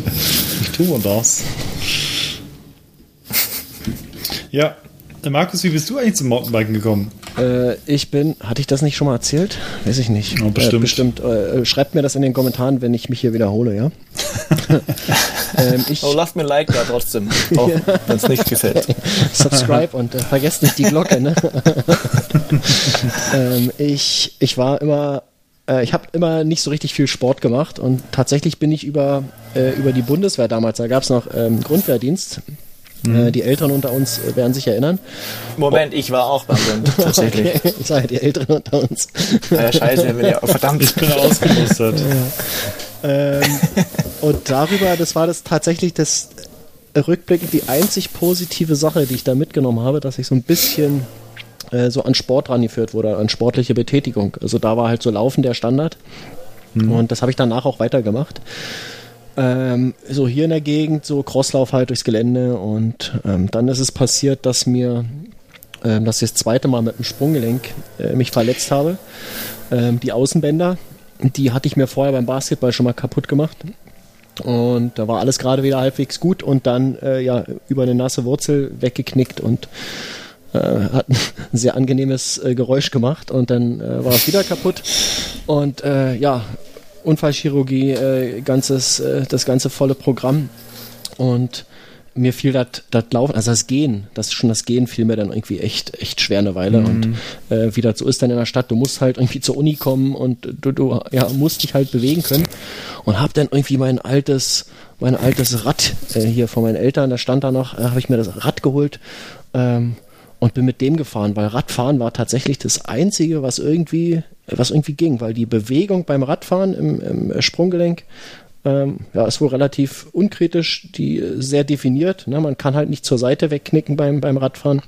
Ich tue das. Ja. Markus, wie bist du eigentlich zum Mountainbiken gekommen? Äh, ich bin, hatte ich das nicht schon mal erzählt? Weiß ich nicht. Oh, bestimmt. Äh, bestimmt. Äh, schreibt mir das in den Kommentaren, wenn ich mich hier wiederhole, ja? ähm, ich Oh, lasst mir ein Like da trotzdem, auch wenn es nicht gefällt. subscribe und äh, vergesst nicht die Glocke, ne? ähm, ich, ich war immer, äh, ich habe immer nicht so richtig viel Sport gemacht und tatsächlich bin ich über, äh, über die Bundeswehr damals, da gab es noch ähm, Grundwehrdienst. Äh, die Älteren unter uns äh, werden sich erinnern. Moment, ich war auch beim Bund, tatsächlich. Okay, ich sage die Älteren unter uns. Äh, scheiße, bin ja, verdammt. Ich bin ausgemustert. Ähm, und darüber, das war das tatsächlich das rückblickend die einzig positive Sache, die ich da mitgenommen habe, dass ich so ein bisschen äh, so an Sport rangeführt wurde, an sportliche Betätigung. Also da war halt so Laufen der Standard. Und das habe ich danach auch weitergemacht. Ähm, so hier in der Gegend, so Crosslauf halt durchs Gelände und ähm, dann ist es passiert, dass mir, ähm, dass ich das zweite Mal mit dem Sprunggelenk äh, mich verletzt habe. Ähm, die Außenbänder, die hatte ich mir vorher beim Basketball schon mal kaputt gemacht. Und da war alles gerade wieder halbwegs gut und dann äh, ja über eine nasse Wurzel weggeknickt und äh, hat ein sehr angenehmes äh, Geräusch gemacht und dann äh, war es wieder kaputt. Und äh, ja, Unfallchirurgie, äh, ganzes, äh, das ganze volle Programm. Und mir fiel das Laufen, also das Gehen, das schon das Gehen fiel mir dann irgendwie echt, echt schwer eine Weile. Und äh, wie das so ist dann in der Stadt, du musst halt irgendwie zur Uni kommen und du, du ja, musst dich halt bewegen können. Und hab dann irgendwie mein altes, mein altes Rad äh, hier von meinen Eltern, da stand da noch, äh, habe ich mir das Rad geholt. Ähm, und bin mit dem gefahren, weil Radfahren war tatsächlich das Einzige, was irgendwie, was irgendwie ging, weil die Bewegung beim Radfahren im, im Sprunggelenk, ähm, ja, ist wohl relativ unkritisch, die äh, sehr definiert. Ne? Man kann halt nicht zur Seite wegknicken beim, beim Radfahren.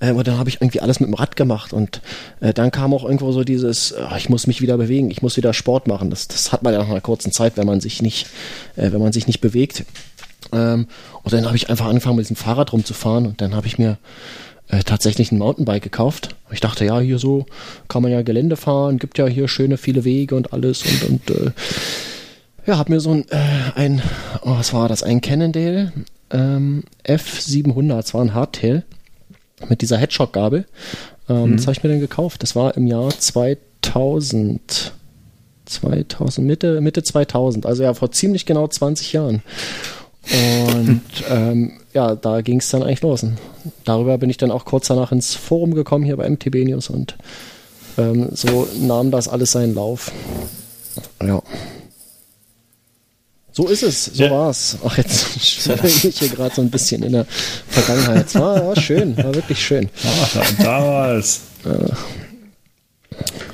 Äh, und dann habe ich irgendwie alles mit dem Rad gemacht und äh, dann kam auch irgendwo so dieses, ah, ich muss mich wieder bewegen, ich muss wieder Sport machen. Das, das hat man ja nach einer kurzen Zeit, wenn man sich nicht, äh, wenn man sich nicht bewegt. Ähm, und dann habe ich einfach angefangen, mit diesem Fahrrad rumzufahren und dann habe ich mir äh, tatsächlich ein Mountainbike gekauft. Ich dachte, ja, hier so kann man ja Gelände fahren, gibt ja hier schöne viele Wege und alles und, und äh, ja, hab mir so ein, äh, ein oh, was war das, ein Cannondale ähm, F700, das war ein Hardtail mit dieser Headshock-Gabel. Ähm, Das habe ich mir dann gekauft. Das war im Jahr 2000. 2000, Mitte, Mitte 2000, also ja vor ziemlich genau 20 Jahren. Und ähm, ja, da ging es dann eigentlich los. Und darüber bin ich dann auch kurz danach ins Forum gekommen hier bei MTB News und ähm, so nahm das alles seinen Lauf. Ja. So ist es, so Ja. war's. Ach, jetzt schwebe ich hier gerade so ein bisschen in der Vergangenheit. Es war, war schön, war wirklich schön. Ah, damals.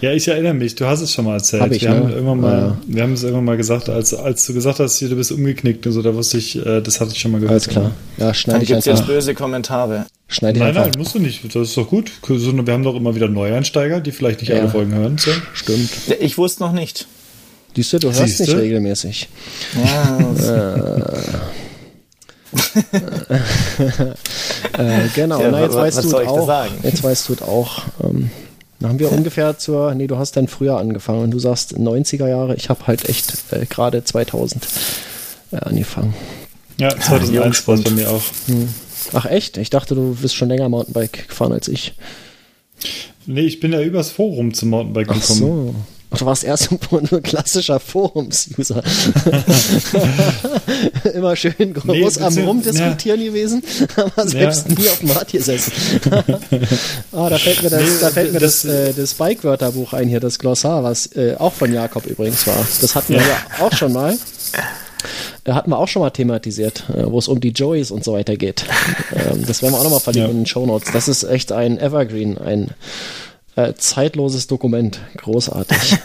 Ja, ich erinnere mich, du hast es schon mal erzählt. Hab ich, wir, ne? haben irgendwann mal, Ja. wir haben es irgendwann mal gesagt, als, als du gesagt hast, hier, du bist umgeknickt und so, da wusste ich, äh, das hatte ich schon mal gehört. Alles klar. Ja, Dann schneide ich gibt's jetzt einfach. böse Kommentare. Schneide ich Nein, einfach. nein, musst du nicht. Das ist doch gut. Wir haben doch immer wieder Neueinsteiger, die vielleicht nicht Ja. alle Folgen hören. So. Stimmt. Ich wusste noch nicht. Siehst du, du hörst Siehste? nicht regelmäßig. Ja, Äh, genau, Ja, na, jetzt wa- weißt was du soll es ich da auch. sagen? Jetzt weißt du es auch. Ähm, da haben wir ungefähr zur, nee, du hast dann früher angefangen und du sagst 90er Jahre, ich habe halt echt äh, gerade 2000 äh, angefangen. Ja, 2001 war es bei mir auch. Ach echt? Ich dachte, du bist schon länger Mountainbike gefahren als ich. Nee, ich bin ja übers Forum zum Mountainbike Ach gekommen. so. Du warst erst ein klassischer Forums-User. Immer schön groß Nee, am Rumdiskutieren gewesen, aber selbst nie auf dem Rad gesessen. ah, da fällt mir das, Nee, da fällt mir das, das- äh, das Bike-Wörterbuch ein hier, das Glossar, was äh, auch von Jakob übrigens war. Das hatten wir ja auch schon mal. Da hatten wir auch schon mal thematisiert, äh, wo es um die Joeys und so weiter geht. Ähm, das werden wir auch nochmal verlinken Ja. in den Show Notes. Das ist echt ein Evergreen, ein äh, zeitloses Dokument. Großartig.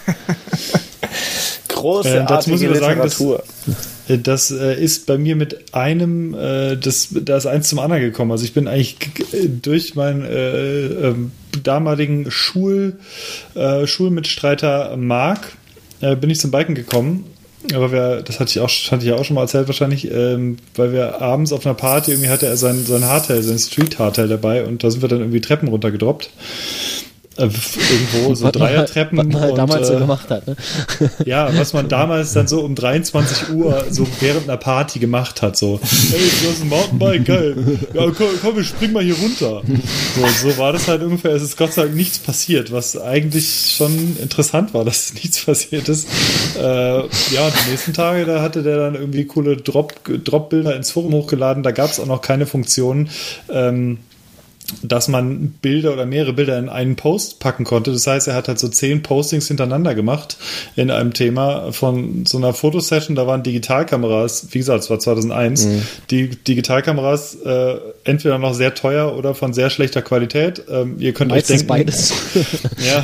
Großartige Äh, dazu muss ich aber sagen, dass- Literatur. Äh, Das äh, ist bei mir mit einem, äh, das, da ist eins zum anderen gekommen. Also ich bin eigentlich durch meinen äh, ähm, damaligen Schul, äh, Schulmitstreiter Marc, äh, bin ich zum Biken gekommen. aber wir, das hatte ich auch, hatte ich ja auch schon mal erzählt wahrscheinlich, ähm, weil wir abends auf einer Party, irgendwie hatte er sein, sein Hardtail, sein Street Hardtail dabei und da sind wir dann irgendwie Treppen runtergedroppt. Äh, irgendwo so Dreiertreppen. Was man halt und, damals so äh, gemacht hat. Ne? Ja, was man damals dann so um 23 Uhr so während einer Party gemacht hat, so, hey, du hast ein Mountainbike, geil. Ja, komm, komm, wir springen mal hier runter. So, so war das halt ungefähr. Es ist Gott sei Dank nichts passiert, was eigentlich schon interessant war, dass nichts passiert ist. Äh, ja, und die nächsten Tage, da hatte der dann irgendwie coole Drop- Drop-Bilder ins Forum hochgeladen. Da gab es auch noch keine Funktion. Ähm, dass man Bilder oder mehrere Bilder in einen Post packen konnte. Das heißt, er hat halt so zehn Postings hintereinander gemacht in einem Thema von so einer Fotosession. Da waren Digitalkameras, wie gesagt, es war 2001, die Digitalkameras äh, entweder noch sehr teuer oder von sehr schlechter Qualität. Ähm, ihr könnt Meistens euch denken, beides. ja,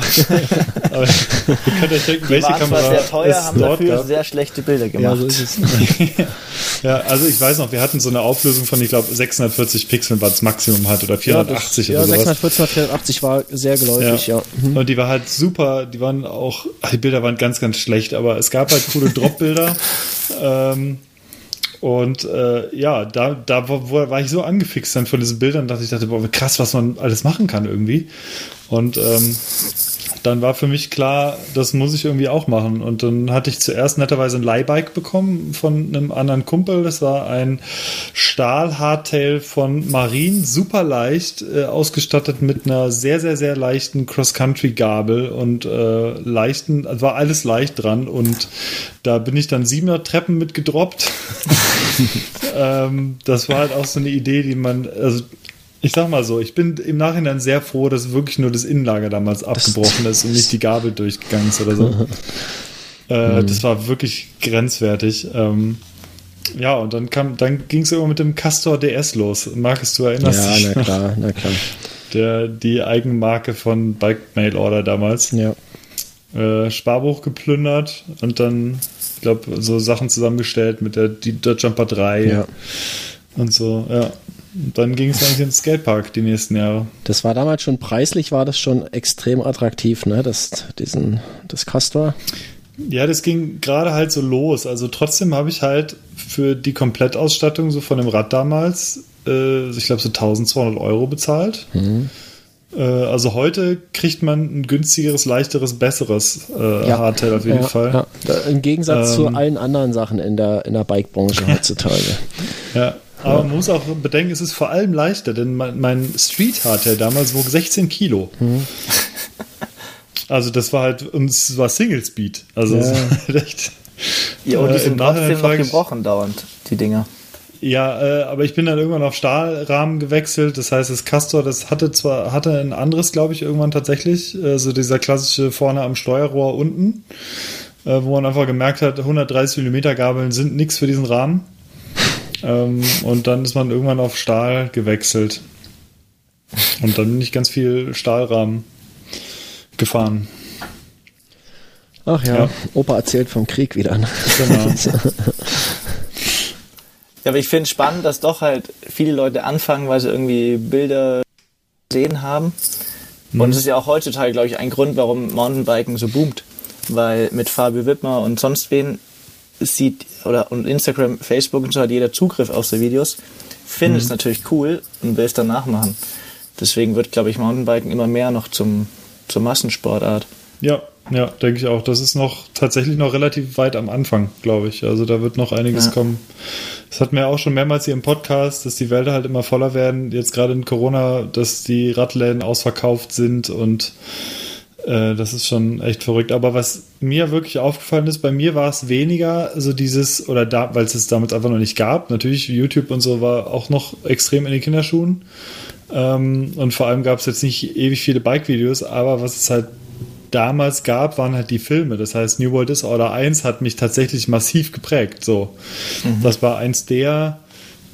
aber ihr könnt euch denken, Die welche Kamera sehr teuer, es haben dort dafür gab. sehr schlechte Bilder ja, gemacht. so ist es. Ja, also ich weiß noch, wir hatten so eine Auflösung von, ich glaube, 640 Pixeln, was das Maximum hat, oder 480 ja, oder sowas. 614 480 war sehr geläufig, ja. Mhm. Und die war halt super, die waren auch, die Bilder waren ganz, ganz schlecht, aber es gab halt coole Drop-Bilder. ähm, und äh, ja, da, da war, war ich so angefixt dann von diesen Bildern, dass ich dachte, boah, krass, was man alles machen kann irgendwie. Und ähm, dann war für mich klar, das muss ich irgendwie auch machen. Und dann hatte ich zuerst netterweise ein Leihbike bekommen von einem anderen Kumpel. Das war ein Stahl-Hardtail von Marine, super leicht, äh, ausgestattet mit einer sehr, sehr, sehr leichten Cross-Country-Gabel und äh, leichten, also war alles leicht dran. Und da bin ich dann siebener Treppen mit gedroppt. ähm, das war halt auch so eine Idee, die man, also ich sag mal so, ich bin im Nachhinein sehr froh, dass wirklich nur das Innenlager damals abgebrochen ist und nicht die Gabel durchgegangen ist oder so. äh, das war wirklich grenzwertig. Ähm, ja, und dann kam, dann ging es immer mit dem Castor DS los. Markus, du erinnerst Ja, dich? na noch? klar, na klar. Der, die Eigenmarke von Bike Mail Order damals. Ja. Äh, Sparbuch geplündert und dann, ich glaube, so Sachen zusammengestellt mit der die Jumper 3 Ja. und so, ja. Dann ging es eigentlich ins Skatepark die nächsten Jahre. Das war damals schon preislich, war das schon extrem attraktiv, ne? Das, diesen, das Castor. Ja, das ging gerade halt so los. Also trotzdem habe ich halt für die Komplettausstattung so von dem Rad damals, äh, ich glaube so 1200 Euro bezahlt. Äh, also heute kriegt man ein günstigeres, leichteres, besseres äh, Ja. Hardtail auf jeden ja, Fall. Ja. Im Gegensatz zu Ähm. allen anderen Sachen in der, in der Bike-Branche heutzutage. Ja. Aber man muss auch bedenken, es ist vor allem leichter, denn mein, mein Street Hardtail damals wog 16 Kilo. Also das war halt, und es war Single Speed. Also Ja. halt echt. Ja, und die Äh, sind im Nachhinein trotzdem noch gebrochen dauernd, die Dinger. Ja, äh, aber ich bin dann irgendwann auf Stahlrahmen gewechselt. Das heißt, das Castor, das hatte zwar, hatte ein anderes, glaube ich, irgendwann tatsächlich. Äh, so dieser klassische vorne am Steuerrohr unten, äh, wo man einfach gemerkt hat, 130 mm Gabeln sind nichts für diesen Rahmen. Ähm, und dann ist man irgendwann auf Stahl gewechselt. Und dann bin ich ganz viel Stahlrahmen gefahren. Ach ja, Ja. Opa erzählt vom Krieg wieder. ne? Genau. Ja, aber ich finde spannend, dass doch halt viele Leute anfangen, weil sie irgendwie Bilder gesehen haben. Und es ist ja auch heutzutage, glaube ich, ein Grund, warum Mountainbiken so boomt. Weil mit Fabio Wittmer und sonst wen sieht, oder und Instagram, Facebook und so hat jeder Zugriff auf so Videos, findet es natürlich cool und will es dann nachmachen. Deswegen wird, glaube ich, Mountainbiken immer mehr noch zum, zur Massensportart. Ja, ja, denke ich auch. Das ist noch tatsächlich noch relativ weit am Anfang, glaube ich. Also da wird noch einiges Ja. kommen. Das hatten wir auch schon mehrmals hier im Podcast, dass die Wälder halt immer voller werden. Jetzt gerade in Corona, dass die Radläden ausverkauft sind und äh, das ist schon echt verrückt. Aber was mir wirklich aufgefallen ist, bei mir war es weniger so dieses, oder da, weil es es damals einfach noch nicht gab. Natürlich, YouTube und so war auch noch extrem in den Kinderschuhen. Ähm, und vor allem gab es jetzt nicht ewig viele Bike-Videos, aber was es halt damals gab, waren halt die Filme. Das heißt, New World Disorder 1 hat mich tatsächlich massiv geprägt. So, das war eins der,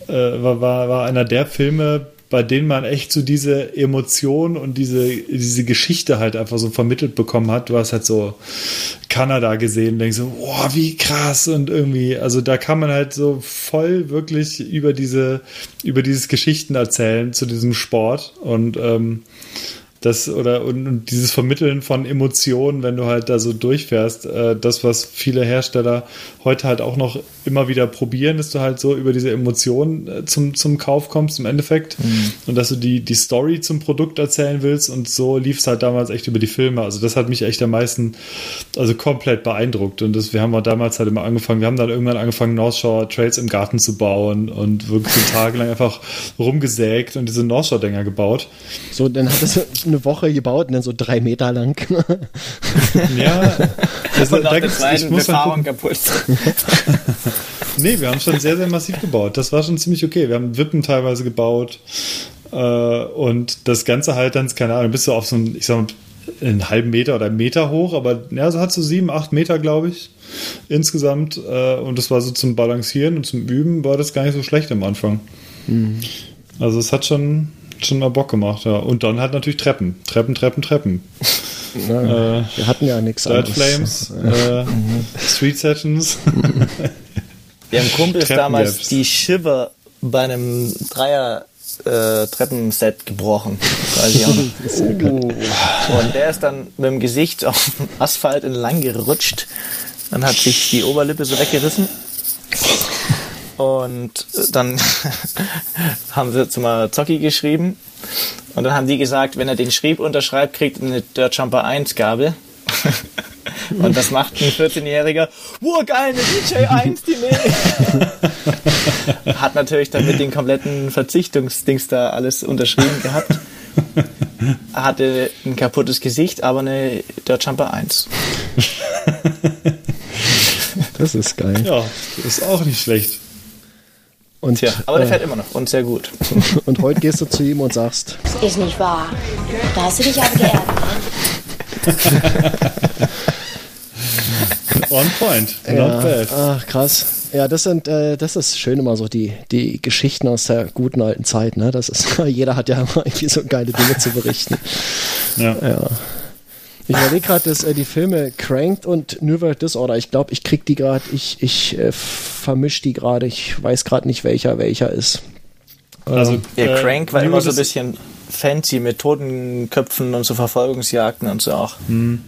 äh, war, war, war einer der Filme, bei denen man echt so diese Emotion und diese, diese Geschichte halt einfach so vermittelt bekommen hat. Du hast halt so Kanada gesehen, denkst so, boah, wie krass und irgendwie, also da kann man halt so voll wirklich über diese, über dieses Geschichten erzählen zu diesem Sport und ähm, das oder und, und, dieses Vermitteln von Emotionen, wenn du halt da so durchfährst, äh, das, was viele Hersteller heute halt auch noch immer wieder probieren, dass du halt so über diese Emotionen äh, zum, zum Kauf kommst im Endeffekt mhm. und dass du die, die Story zum Produkt erzählen willst und so lief es halt damals echt über die Filme. Also das hat mich echt am meisten, also komplett beeindruckt und das, wir haben auch damals halt immer angefangen, wir haben dann irgendwann angefangen, North Shore Trails im Garten zu bauen und wirklich so tagelang einfach rumgesägt und diese North Shore Dinger gebaut. So, dann hat das eine Woche gebaut und dann so drei Meter lang. ja, also, und da gibt's, ich muss Befahrung kaputt. nee, wir haben schon sehr, sehr massiv gebaut. Das war schon ziemlich okay. Wir haben Wippen teilweise gebaut äh, und das Ganze halt dann, keine Ahnung, bist du auf so ein, ich sag mal, einen halben Meter oder einen Meter hoch, aber ja, so hat so sieben, acht Meter, glaube ich, insgesamt. Äh, und das war so zum Balancieren und zum Üben war das gar nicht so schlecht am Anfang. Mhm. Also es hat schon, schon mal Bock gemacht, ja. Und dann halt natürlich Treppen. Treppen, Treppen, Treppen. Ja, äh, wir hatten ja nichts Dirt Flames, äh, Street Sessions. Wir haben Kumpels damals die Shiver bei einem Dreier äh, Treppenset gebrochen. uh. Und der ist dann mit dem Gesicht auf dem Asphalt entlang gerutscht. Dann hat sich die Oberlippe so weggerissen. Und dann haben sie zu mal Zocki geschrieben. Und dann haben die gesagt, wenn er den Schrieb unterschreibt, kriegt er eine Dirt Jumper 1 Gabel. Und das macht ein 14-Jähriger, wow, geil, eine DJ 1, die nehme Hat natürlich dann mit den kompletten Verzichtungsdings da alles unterschrieben gehabt. Hatte ein kaputtes Gesicht, aber eine Dirt Jumper 1. Das ist geil. Ja, ist auch nicht schlecht. Und, Tja, aber der äh, fährt immer noch und sehr gut. Und heute gehst du zu ihm und sagst: Ist nicht wahr. Da hast du dich aber geärgert. On point. Not ja. bad. Ach, krass. Ja, das sind, äh, das ist schön immer so die, die Geschichten aus der guten alten Zeit, ne? Das ist, jeder hat ja immer irgendwie so geile Dinge zu berichten. Ja. ja. Ich überlege gerade, dass äh, die Filme Cranked und New World Disorder, ich glaube, ich krieg die gerade, ich, ich äh, vermische die gerade, ich weiß gerade nicht, welcher welcher ist. Also, ähm, ja, Crank war New immer so ein bisschen fancy mit Totenköpfen und so Verfolgungsjagden und so auch. Hm.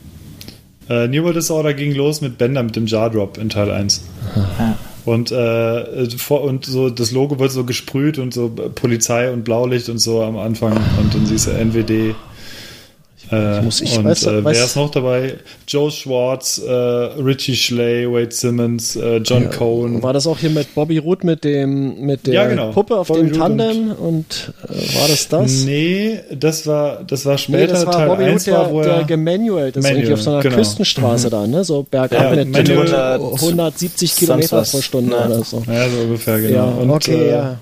Äh, New World Disorder ging los mit Bender mit dem Jar Drop in Teil 1. Aha. Und, äh, vor, und so das Logo wird so gesprüht und so Polizei und Blaulicht und so am Anfang und dann siehst du NWD äh, muss, ich und weiß, äh, wer ist noch dabei? Joe Schwartz, äh, Richie Schley, Wade Simmons, äh, John ja, Cohn. War das auch hier mit Bobby Root mit dem mit der ja, genau. Puppe auf Bobby dem Tandem und, und äh, war das das? Nee, das war das war später nee, das war Teil Bobby Root, der, war, der gemanual, das Manual, irgendwie auf so einer genau. Küstenstraße mhm. da, ne? So bergab ja, mit 170 Kilometer pro Stunde ja. oder so. Ja, so ungefähr, genau. Ja, und, okay, äh, ja.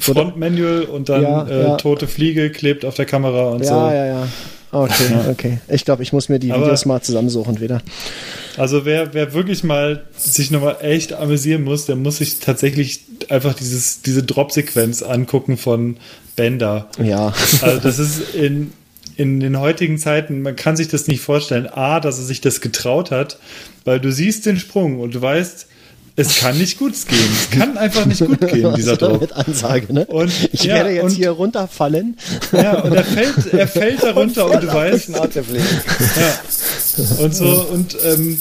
Frontmanual und dann ja, äh, ja. tote Fliege klebt auf der Kamera und ja, so. Ja, ja, ja. Okay, okay. Ich glaube, ich muss mir die Aber Videos mal zusammensuchen wieder. Also wer, wer wirklich mal sich nochmal echt amüsieren muss, der muss sich tatsächlich einfach dieses, diese Drop-Sequenz angucken von Bender. Ja. Also das ist in, in den heutigen Zeiten, man kann sich das nicht vorstellen. A, dass er sich das getraut hat, weil du siehst den Sprung und du weißt, es kann nicht gut gehen. Es kann einfach nicht gut gehen, dieser Druck. Mit Ansage, ne? Und, ich ja, werde jetzt und, hier runterfallen. Ja, und er fällt, er fällt da runter und, und du weißt. Ja. Und so, und ähm,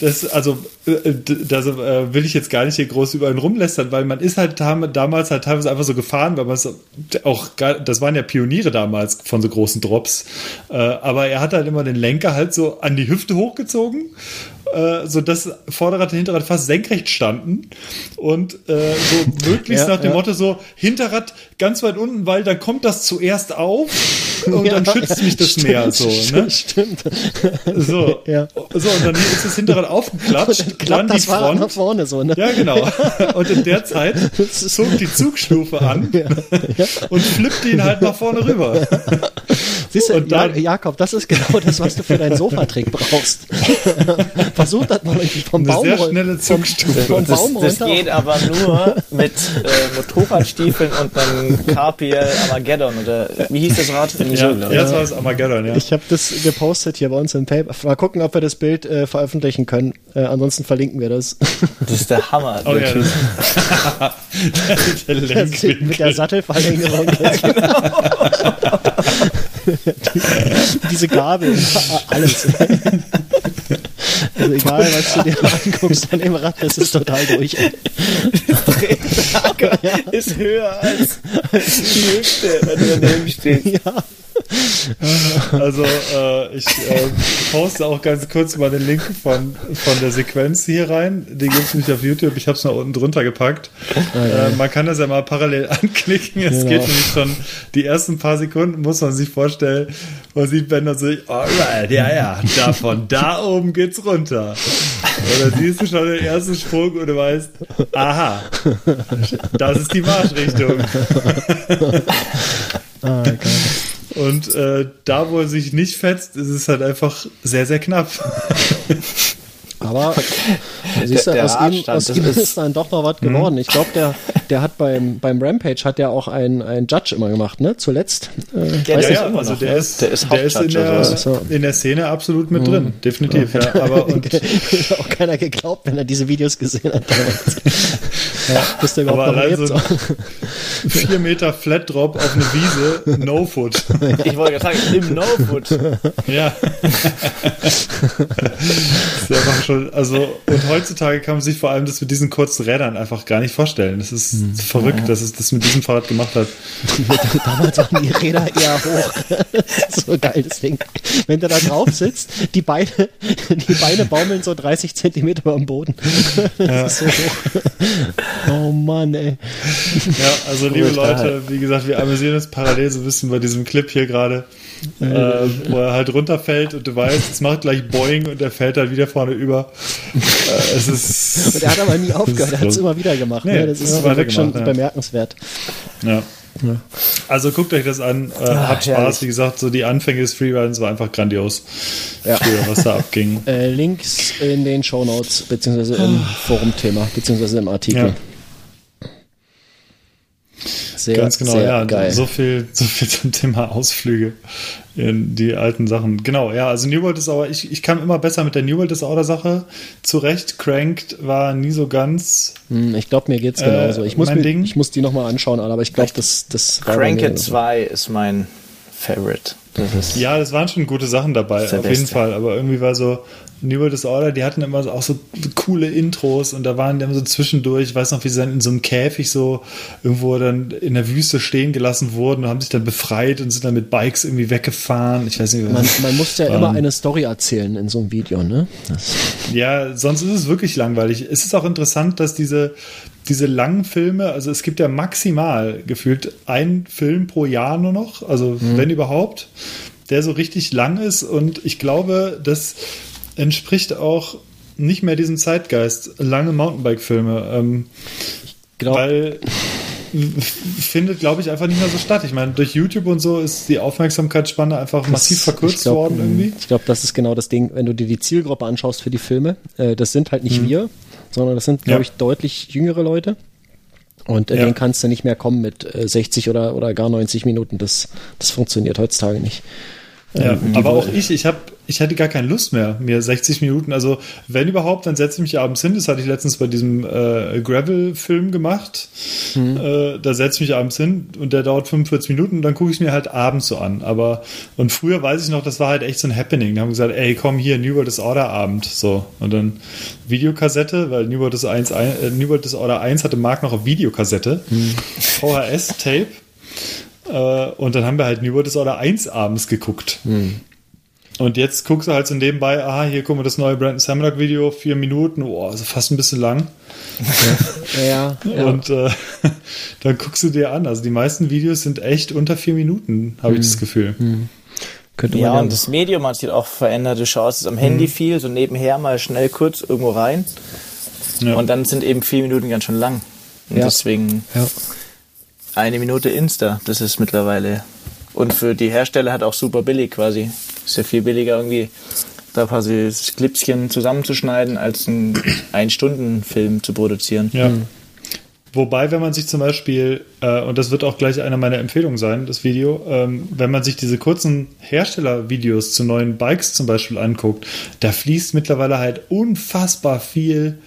das, also, äh, das äh, will ich jetzt gar nicht hier groß über ihn rumlästern, weil man ist halt damals halt teilweise einfach so gefahren, weil man es auch, das waren ja Pioniere damals von so großen Drops, äh, aber er hat halt immer den Lenker halt so an die Hüfte hochgezogen äh, so dass Vorderrad und Hinterrad fast senkrecht standen und äh, so möglichst ja, nach dem ja. Motto so Hinterrad ganz weit unten, weil dann kommt das zuerst auf und ja, dann schützt mich das stimmt, mehr so, ne? Stimmt. So, ja. so und dann ist das Hinterrad aufgeklatscht, und dann, dann die Front nach vorne so, ne? Ja, genau. Und in der Zeit zog die Zugstufe an und flippte ihn halt nach vorne rüber. Siehst du, dann, Jakob, das ist genau das, was du für deinen Sofatrick brauchst. Versuch das mal irgendwie vom Baum sehr schnelle Zugstufe. Vom, das, das geht aber nur mit äh, Motorradstiefeln und einem KPL Armageddon oder wie hieß das Rad? Ja, so, jetzt war es Armageddon, ja. Ich habe das gepostet hier bei uns im Paper. Mal gucken, ob wir das Bild äh, veröffentlichen können. Äh, ansonsten verlinken wir das. Das ist der Hammer. Oh, ja, der, der mit der Sattelverlängerung. ja, genau. Diese Gabel, alles. Also egal, was du dir anguckst an dem Rad, das ist total durch. ist höher als, die Hüfte, wenn du daneben stehst. Ja. Also äh, ich äh, poste auch ganz kurz mal den Link von, von der Sequenz hier rein. Den gibt es nicht auf YouTube. Ich habe es mal unten drunter gepackt. Äh, man kann das ja mal parallel anklicken. Es Genau. geht nämlich schon die ersten paar Sekunden, muss man sich vorstellen. Man sieht Bender so, alright, ja, ja, da von da oben geht's runter. Und dann siehst du schon den ersten Sprung und du weißt, aha, das ist die Marschrichtung. Ah, geil. Und äh, da, wo er sich nicht fetzt, ist es halt einfach sehr, sehr knapp. Aber siehst du, der aus ihm, aus das ihm ist- ist dann doch noch was geworden. Ich glaube, der, der hat beim, beim Rampage hat der auch einen, einen Judge immer gemacht, ne? Zuletzt. Äh, Der weiß ist nicht, immer also noch, der ne? ist, Der ist der ist in, der, so. in der Szene absolut mit drin, definitiv. Ja, aber und, Hätte auch keiner geglaubt, wenn er diese Videos gesehen hat ja, bis der überhaupt aber noch lebt. so ein 4 Meter Flat Drop auf eine Wiese, No Foot. Ich wollte gerade sagen, im No-Foot. Ja. das ist einfach schon, also, und heutzutage kann man sich vor allem das mit diesen kurzen Rädern einfach gar nicht vorstellen. Das ist Hm. verrückt, dass es das mit diesem Fahrrad gemacht hat. Damals waren die Räder eher hoch. So geil, Ding. Wenn du da drauf sitzt, die Beine, die Beine baumeln so 30 Zentimeter am Boden. Das ist so hoch. Oh Mann, ey. Ja, also liebe Gut, Leute, wie gesagt, wir amüsieren uns parallel so ein bisschen bei diesem Clip hier gerade, äh, wo er halt runterfällt und du weißt, es macht gleich Boing und er fällt halt wieder vorne über. Es ist. Und er hat aber nie aufgehört, er hat es immer wieder gemacht. Nee, ne? Das ist ja, wirklich schon ja. bemerkenswert. Ja. Also guckt euch das an, äh, hat Spaß. herrlich. Wie gesagt, so die Anfänge des Freeridens war einfach grandios. Ja. Früher, was da abging. Äh, Links in den Shownotes, beziehungsweise im Forumthema, beziehungsweise im Artikel. Sehr, Ganz genau, sehr ja. geil. So viel, so viel zum Thema Ausflüge in die alten Sachen. Genau, ja, also New World Disorder, ich, ich kam immer besser mit der New World Disorder Sache zurecht. Cranked war nie so ganz. Hm, Ich glaube, mir geht's Äh, genauso. Ich muss, mir, Ding? ich muss die nochmal anschauen, aber ich glaube, das, das Cranked so. 2 ist mein Favorite. Das ist Ja, das waren schon gute Sachen dabei, auf jeden. Fall. Aber irgendwie war so New World Disorder, die hatten immer so- auch so coole Intros und da waren die immer so zwischendurch, ich weiß noch, wie sie dann in so einem Käfig so irgendwo dann in der Wüste stehen gelassen wurden und haben sich dann befreit und sind dann mit Bikes irgendwie weggefahren. Ich weiß nicht, Man, man muss ja immer Ähm. eine Story erzählen in so einem Video, ne? Das, Ja, sonst ist es wirklich langweilig. Es ist auch interessant, dass diese, diese langen Filme, also es gibt ja maximal gefühlt einen Film pro Jahr nur noch, also wenn überhaupt, der so richtig lang ist und ich glaube, das entspricht auch nicht mehr diesem Zeitgeist, lange Mountainbike-Filme, ähm, glaub, weil findet, glaube ich, einfach nicht mehr so statt. Ich meine, durch YouTube und so ist die Aufmerksamkeitsspanne einfach massiv das- verkürzt ich glaub, worden irgendwie. Ich glaube, das ist genau das Ding, wenn du dir die Zielgruppe anschaust für die Filme. Äh, das sind halt nicht wir, sondern das sind, glaube. Ja. ich, deutlich jüngere Leute. Und äh, Ja. denen kannst du nicht mehr kommen mit äh, 60 oder, oder gar 90 Minuten. Das, das funktioniert heutzutage nicht. Ja, Ähm, aber auch ich, ich habe, ich hatte gar keine Lust mehr, mir 60 Minuten, also wenn überhaupt, dann setze ich mich abends hin. Das hatte ich letztens bei diesem äh, Gravel-Film gemacht. Mhm. Äh, da setze ich mich abends hin und der dauert 45 Minuten und dann gucke ich es mir halt abends so an. Aber und früher weiß ich noch, das war halt echt so ein Happening. Da haben wir gesagt, ey, komm hier, New World Disorder Abend. So. Und dann Videokassette, weil New World Disorder 1, äh, New World Disorder 1 hatte Mark noch auf Videokassette. Mhm. VHS-Tape. Äh, und dann haben wir halt New World Disorder 1 abends geguckt. Und jetzt guckst du halt so nebenbei, aha, hier gucken wir das neue Brandon Samlock Video, vier Minuten, oh, also fast ein bisschen lang. ja, ja. Und äh, dann guckst du dir an. Also die meisten Videos sind echt unter vier Minuten, habe ich das Gefühl. könnte man Ja, ja, und das Medium hat sich auch verändert. Du schaust es am Handy viel, so nebenher mal schnell kurz irgendwo rein. Ja. Und dann sind eben vier Minuten ganz schön lang. Und Ja. deswegen ja. eine Minute Insta, das ist mittlerweile. Und für die Hersteller hat auch super billig quasi. Ist ja viel billiger irgendwie da quasi das Clipschen zusammenzuschneiden, als einen Ein-Stunden-Film zu produzieren. Ja. Wobei, wenn man sich zum Beispiel, äh, und das wird auch gleich eine meiner Empfehlungen sein, das Video, ähm, wenn man sich diese kurzen Herstellervideos zu neuen Bikes zum Beispiel anguckt, da fließt mittlerweile halt unfassbar viel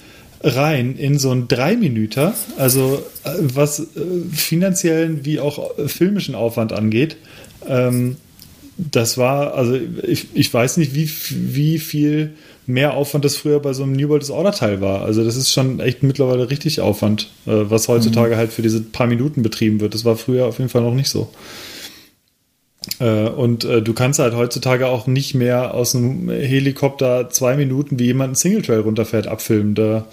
rein in so einen Dreiminüter, also äh, was äh, finanziellen wie auch äh, filmischen Aufwand angeht. Ähm, das war, also ich, ich weiß nicht, wie, wie viel mehr Aufwand das früher bei so einem New World Order Teil war. Also das ist schon echt mittlerweile richtig Aufwand, äh, was heutzutage mhm. halt für diese paar Minuten betrieben wird. Das war früher auf jeden Fall noch nicht so. Äh, und äh, du kannst halt heutzutage auch nicht mehr aus einem Helikopter zwei Minuten, wie jemand einen Singletrail runterfährt, abfilmen. Da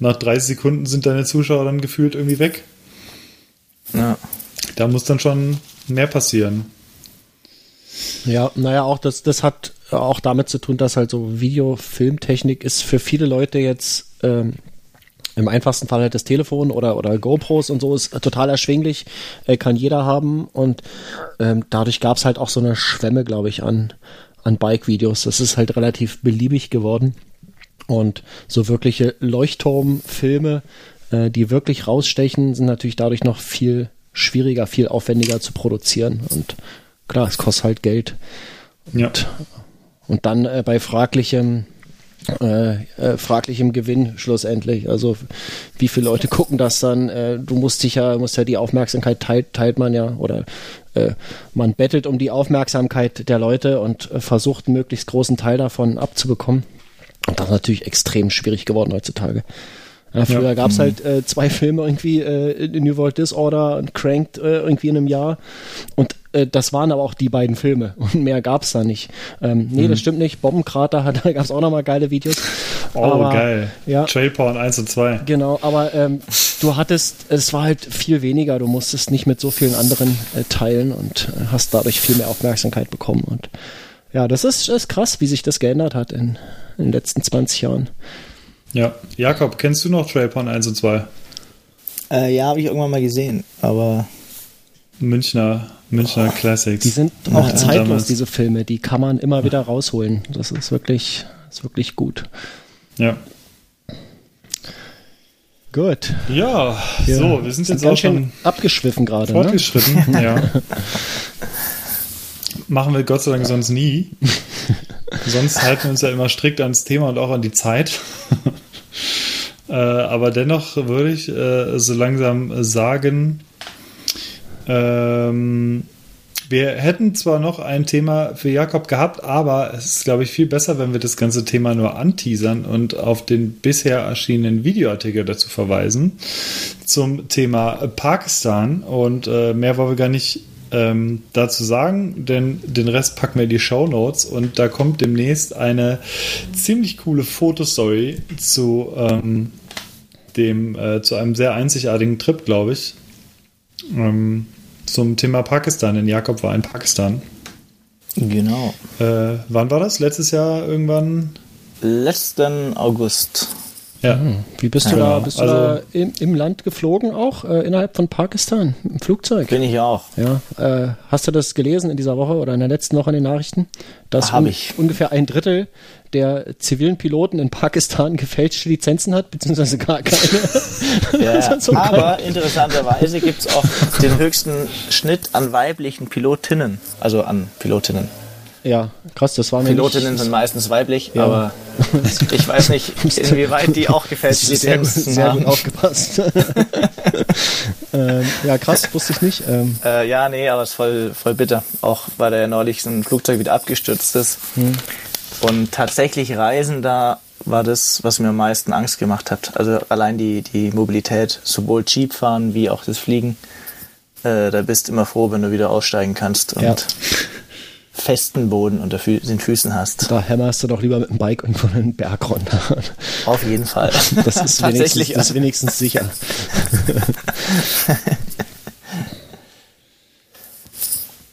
nach 30 Sekunden sind deine Zuschauer dann gefühlt irgendwie weg. Ja. Da muss dann schon mehr passieren. Ja, naja, auch das, das hat auch damit zu tun, dass halt so Videofilmtechnik ist für viele Leute jetzt ähm, im einfachsten Fall halt das Telefon oder, oder GoPros und so ist total erschwinglich, äh, kann jeder haben. Und ähm, dadurch gab es halt auch so eine Schwemme, glaube ich, an, an Bike-Videos. Das ist halt relativ beliebig geworden. Und so wirkliche Leuchtturmfilme, äh, die wirklich rausstechen, sind natürlich dadurch noch viel schwieriger, viel aufwendiger zu produzieren. Und klar, es kostet halt Geld. Und, ja. und dann äh, bei fraglichem äh, äh, fraglichem Gewinn schlussendlich. Also wie viele Leute gucken das dann? Äh, du musst dich ja, musst ja die Aufmerksamkeit teilt, teilt man ja oder äh, man bettelt um die Aufmerksamkeit der Leute und äh, versucht einen möglichst großen Teil davon abzubekommen. Und das ist natürlich extrem schwierig geworden heutzutage. Ja, früher ja. gab es halt äh, zwei Filme irgendwie, äh, New World Disorder und Cranked äh, irgendwie in einem Jahr. Und äh, das waren aber auch die beiden Filme und mehr gab es da nicht. Ähm, nee, mhm. das stimmt nicht. Bombenkrater, da gab es auch nochmal geile Videos. Oh, aber, geil. Ja, Trailporn 1 und 2. Genau, aber ähm, du hattest, es war halt viel weniger. Du musstest nicht mit so vielen anderen äh, teilen und äh, hast dadurch viel mehr Aufmerksamkeit bekommen. Und ja, das ist, ist krass, wie sich das geändert hat in, in den letzten 20 Jahren. Ja, Jakob, kennst du noch Trailporn 1 und 2? Äh, ja, habe ich irgendwann mal gesehen, aber. Münchner, Münchner oh, Classics. Die sind auch ja, zeitlos, damals. diese Filme. Die kann man immer wieder rausholen. Das ist wirklich, ist wirklich gut. Ja. Gut. Ja, ja, so, wir sind, sind jetzt auch schon abgeschwiffen gerade. Ne? Fortgeschritten, ne? ja. Machen wir Gott sei Dank sonst nie. sonst halten wir uns ja immer strikt ans Thema und auch an die Zeit. äh, aber dennoch würde ich äh, so langsam sagen, ähm, wir hätten zwar noch ein Thema für Jakob gehabt, aber es ist, glaube ich, viel besser, wenn wir das ganze Thema nur anteasern und auf den bisher erschienenen Videoartikel dazu verweisen zum Thema Pakistan. Und äh, mehr wollen wir gar nicht ähm, dazu sagen, denn den Rest packen wir in die Show Notes und da kommt demnächst eine ziemlich coole Fotostory zu ähm, dem äh, zu einem sehr einzigartigen Trip, glaube ich, ähm, zum Thema Pakistan. Denn Jakob war in Pakistan. Genau. Äh, wann war das? Letztes Jahr irgendwann? Letzten August. Ja. Hm. Wie bist du genau. da? Bist du also, da im, im, Land geflogen auch äh, innerhalb von Pakistan im Flugzeug? Bin ich auch. Ja. Äh, hast du das gelesen in dieser Woche oder in der letzten Woche in den Nachrichten? Dass un ich. ungefähr ein Drittel der zivilen Piloten in Pakistan gefälschte Lizenzen hat, beziehungsweise gar keine. Ja, so aber geil. interessanterweise gibt es auch den höchsten Schnitt an weiblichen Pilotinnen, also an Pilotinnen. Ja, krass, das war Pilotinnen sind meistens weiblich, ja. aber ich weiß nicht, inwieweit die auch gefälscht sind. Sehr, gut, sehr gut aufgepasst. ähm, ja, krass, wusste ich nicht. Ähm. Äh, ja, nee, aber es ist voll, voll bitter. Auch weil ja neulich ein Flugzeug wieder abgestürzt ist. Hm. Und tatsächlich Reisen da war das, was mir am meisten Angst gemacht hat. Also allein die, die Mobilität, sowohl Jeep fahren wie auch das Fliegen. Äh, da bist du immer froh, wenn du wieder aussteigen kannst. Und ja festen Boden unter Fü den Füßen hast. Da hämmerst du doch lieber mit dem Bike irgendwo einen Berg runter. Auf jeden Fall. Das ist, wenigstens, das ist wenigstens sicher.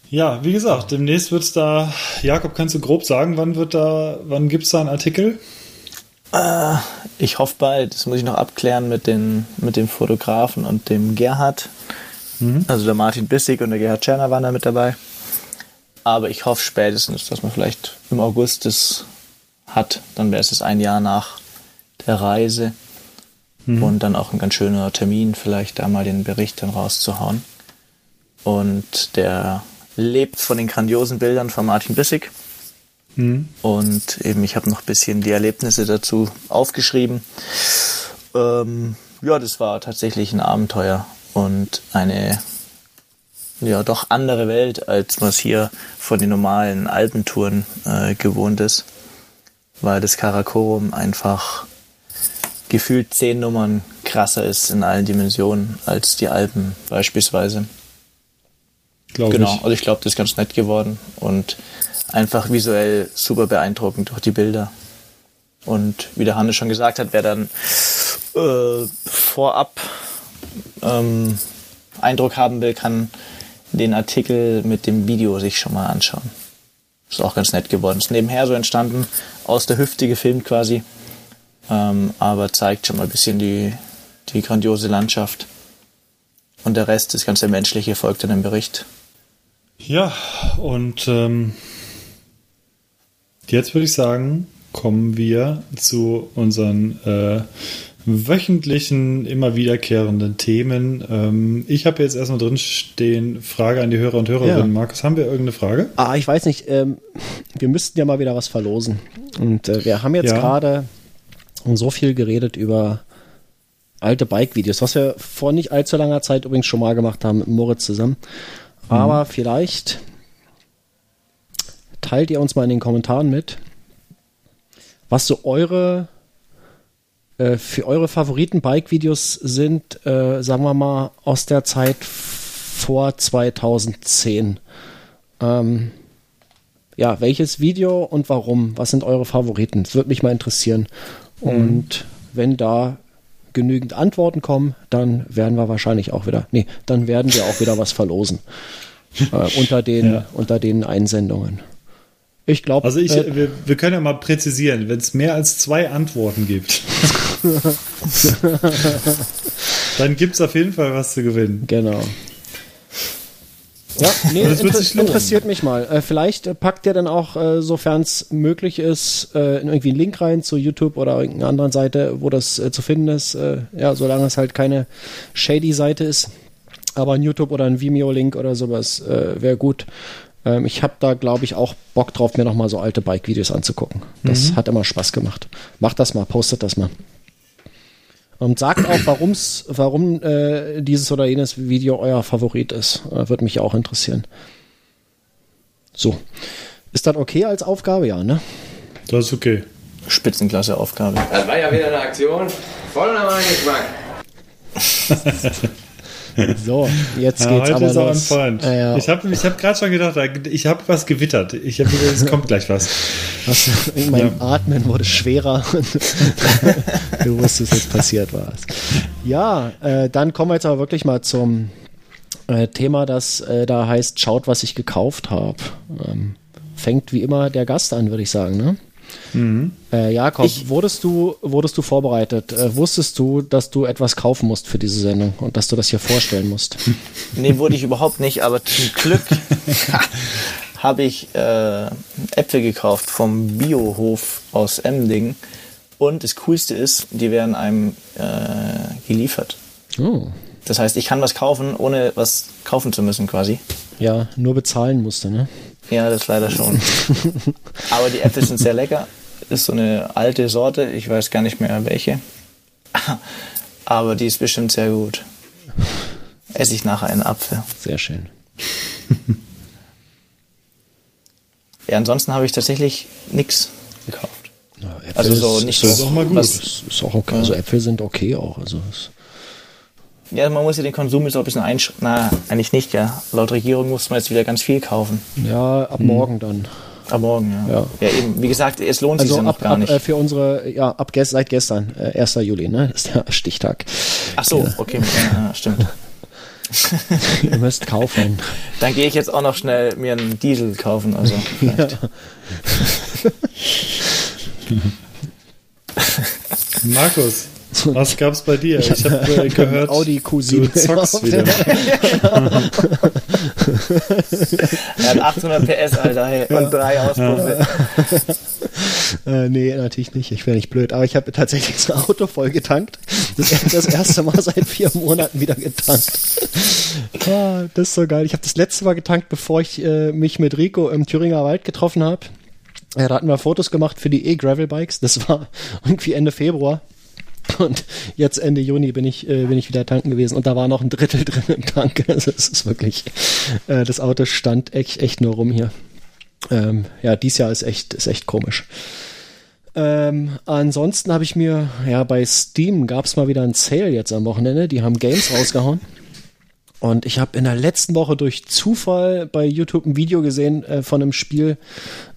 Ja, wie gesagt, demnächst wird es da, Jakob, kannst du grob sagen, wann wird da, wann gibt es da einen Artikel? Äh, ich hoffe bald. Das muss ich noch abklären mit, den, mit dem Fotografen und dem Gerhard. Mhm. Also der Martin Bissig und der Gerhard Tscherner waren da mit dabei. Aber ich hoffe spätestens, dass man vielleicht im August das hat. Dann wäre es ein Jahr nach der Reise. Mhm. Und dann auch ein ganz schöner Termin, vielleicht da mal den Bericht dann rauszuhauen. Und der lebt von den grandiosen Bildern von Martin Bissig. Mhm. Und eben, ich habe noch ein bisschen die Erlebnisse dazu aufgeschrieben. Ähm, ja, das war tatsächlich ein Abenteuer und eine ja doch andere Welt, als man es hier von den normalen Alpentouren äh, gewohnt ist, weil das Karakorum einfach gefühlt zehn Nummern krasser ist in allen Dimensionen als die Alpen beispielsweise. Glaube Genau, ich. also ich glaube, das ist ganz nett geworden und einfach visuell super beeindruckend durch die Bilder. Und wie der Hannes schon gesagt hat, wer dann äh, vorab ähm, Eindruck haben will, kann den Artikel mit dem Video sich schon mal anschauen. Ist auch ganz nett geworden. Ist nebenher so entstanden, aus der Hüfte gefilmt quasi, ähm, aber zeigt schon mal ein bisschen die, die grandiose Landschaft. Und der Rest, das ganze Menschliche, folgt dann im Bericht. Ja, und ähm, jetzt würde ich sagen, kommen wir zu unseren äh, wöchentlichen, immer wiederkehrenden Themen. Ähm, ich habe jetzt erstmal drin stehen, Frage an die Hörer und Hörerinnen. Ja. Markus, haben wir irgendeine Frage? Ah, ich weiß nicht, ähm, wir müssten ja mal wieder was verlosen. Und äh, wir haben jetzt Ja. gerade so viel geredet über alte Bike-Videos, was wir vor nicht allzu langer Zeit übrigens schon mal gemacht haben mit Moritz zusammen. Aber vielleicht teilt ihr uns mal in den Kommentaren mit, was so eure äh, für eure Favoriten Bike-Videos sind, äh, sagen wir mal, aus der Zeit vor 2010. Ähm, ja, welches Video und warum? Was sind eure Favoriten? Das würde mich mal interessieren. Und wenn da genügend Antworten kommen, dann werden wir wahrscheinlich auch wieder, nee, dann werden wir auch wieder was verlosen. äh, unter, den, Ja. unter den Einsendungen. Ich glaube, Also ich, äh, wir, wir können ja mal präzisieren, wenn es mehr als zwei Antworten gibt, dann gibt es auf jeden Fall was zu gewinnen. Genau. Ja, nee, inter interessiert mich mal. Äh, vielleicht äh, packt ihr dann auch, äh, sofern es möglich ist, äh, in irgendwie einen Link rein zu YouTube oder irgendeiner anderen Seite, wo das äh, zu finden ist. Äh, ja, solange es halt keine shady Seite ist. Aber ein YouTube oder ein Vimeo-Link oder sowas wäre gut. Ähm, ich habe da, glaube ich, auch Bock drauf, mir nochmal so alte Bike-Videos anzugucken. Das hat immer Spaß gemacht. Macht das mal, postet das mal. Und sagt auch, warum's, warum äh, dieses oder jenes Video euer Favorit ist. Äh, Würde mich ja auch interessieren. So. Ist das okay als Aufgabe? Ja, ne? Das ist okay. Spitzenklasse Aufgabe. Das war ja wieder eine Aktion. Voll nach meinem Geschmack. So, jetzt Ja, geht's heute aber ist er los. point. Äh, ja. Ich habe ich hab gerade schon gedacht, ich habe was gewittert. Ich habe es kommt gleich was. Was, mein Atmen wurde schwerer du wusstest, jetzt passiert was. Ja, äh, dann kommen wir jetzt aber wirklich mal zum äh, Thema, das äh, da heißt, schaut, was ich gekauft habe. Ähm, fängt wie immer der Gast an, würde ich sagen, ne? Äh, Jakob, wurdest du, wurdest du vorbereitet? Äh, wusstest du, dass du etwas kaufen musst für diese Sendung und dass du das hier vorstellen musst? Nee, wurde ich überhaupt nicht, aber zum Glück habe ich äh, Äpfel gekauft vom Biohof aus Emding. Und das Coolste ist, die werden einem äh, geliefert. Oh. Das heißt, ich kann was kaufen, ohne was kaufen zu müssen quasi. Ja, nur bezahlen musste, ne? Ja, das leider schon. Aber die Äpfel sind sehr lecker. Ist so eine alte Sorte, ich weiß gar nicht mehr welche. Aber die ist bestimmt sehr gut. Esse ich nachher einen Apfel. Sehr schön. Ja, ansonsten habe ich tatsächlich nichts gekauft. Ja, Äpfel Also so ist- nicht ist so auch mal gut. Was, ist auch okay. Also Äpfel sind okay auch. Also es, ja, man muss ja den Konsum jetzt auch ein bisschen einschränken. Na, eigentlich nicht, ja. Laut Regierung muss man jetzt wieder ganz viel kaufen. ja, ab morgen dann. Ab morgen, ja. Ja. eben, wie gesagt, es lohnt sich Also ja noch ab, gar ab nicht. äh, für unsere, ja, ab gest, seit gestern, äh, 1. Juli, ne? Ist der Stichtag. Ach so, okay, ja, ja, stimmt. Ihr müsst kaufen. Dann gehe ich jetzt auch noch schnell mir einen Diesel kaufen. Also vielleicht. Markus, was gab's bei dir? Ich habe äh, gehört, Audi du Q7 zockst wieder. Er hat 800 PS, Alter, hey, und drei Auspuffe. Äh, nee, natürlich nicht. Ich wäre nicht blöd. Aber ich habe tatsächlich das Auto voll getankt. Das, das erste Mal seit vier Monaten wieder getankt. Ah, das ist so geil. Ich habe das letzte Mal getankt, bevor ich äh, mich mit Rico im Thüringer Wald getroffen habe. Ja, da hatten wir Fotos gemacht für die E-Gravel-Bikes. Das war irgendwie Ende Februar. Und jetzt Ende Juni bin ich, äh, bin ich wieder tanken gewesen und da war noch ein Drittel drin im Tank. Also es ist wirklich, äh, das Auto stand echt, echt nur rum hier. Ähm, ja, dies Jahr ist echt, ist echt komisch. Ähm, ansonsten habe ich mir, ja, bei Steam gab es mal wieder ein Sale jetzt am Wochenende. Die haben Games rausgehauen. Und ich habe in der letzten Woche durch Zufall bei YouTube ein Video gesehen äh, von einem Spiel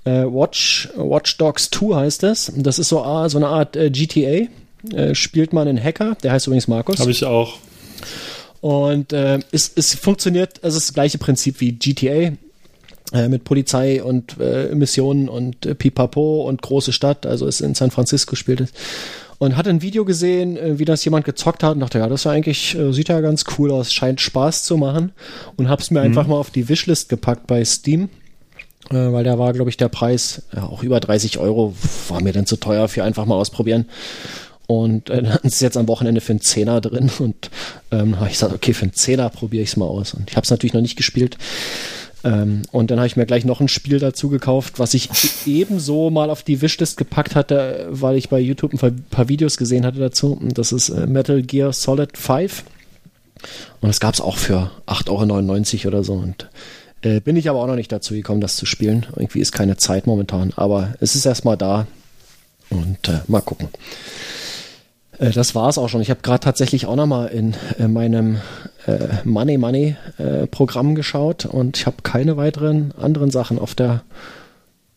äh, Watch, Watch Dogs 2 heißt es. Das ist so, ah, so eine Art äh, GTA. Äh, spielt man einen Hacker, der heißt übrigens Markus. Habe ich auch. Und äh, es, es funktioniert, es ist das gleiche Prinzip wie GTA äh, mit Polizei und äh, Missionen und äh, Pipapo und große Stadt, also es in San Francisco spielt es. Und hatte ein Video gesehen, äh, wie das jemand gezockt hat und dachte, ja, das ist ja eigentlich, äh, sieht ja ganz cool aus, scheint Spaß zu machen. Und hab's mir mhm. einfach mal auf die Wishlist gepackt bei Steam. Äh, weil da war, glaube ich, der Preis ja, auch über 30 Euro, war mir dann zu teuer für einfach mal ausprobieren. Und äh, dann sie jetzt am Wochenende für einen Zehner drin und ähm, habe ich gesagt, okay, für einen Zehner probiere ich es mal aus. Und ich habe es natürlich noch nicht gespielt. Ähm, und dann habe ich mir gleich noch ein Spiel dazu gekauft, was ich ebenso mal auf die Wishlist gepackt hatte, weil ich bei YouTube ein paar Videos gesehen hatte dazu. Und das ist äh, Metal Gear Solid 5. Und das gab es auch für 8,99 Euro oder so. Und äh, bin ich aber auch noch nicht dazu gekommen, das zu spielen. Irgendwie ist keine Zeit momentan. Aber es ist erstmal da. Und äh, mal gucken. Äh, das war es auch schon. Ich habe gerade tatsächlich auch nochmal in äh, meinem äh, Money Money äh, Programm geschaut und ich habe keine weiteren anderen Sachen auf der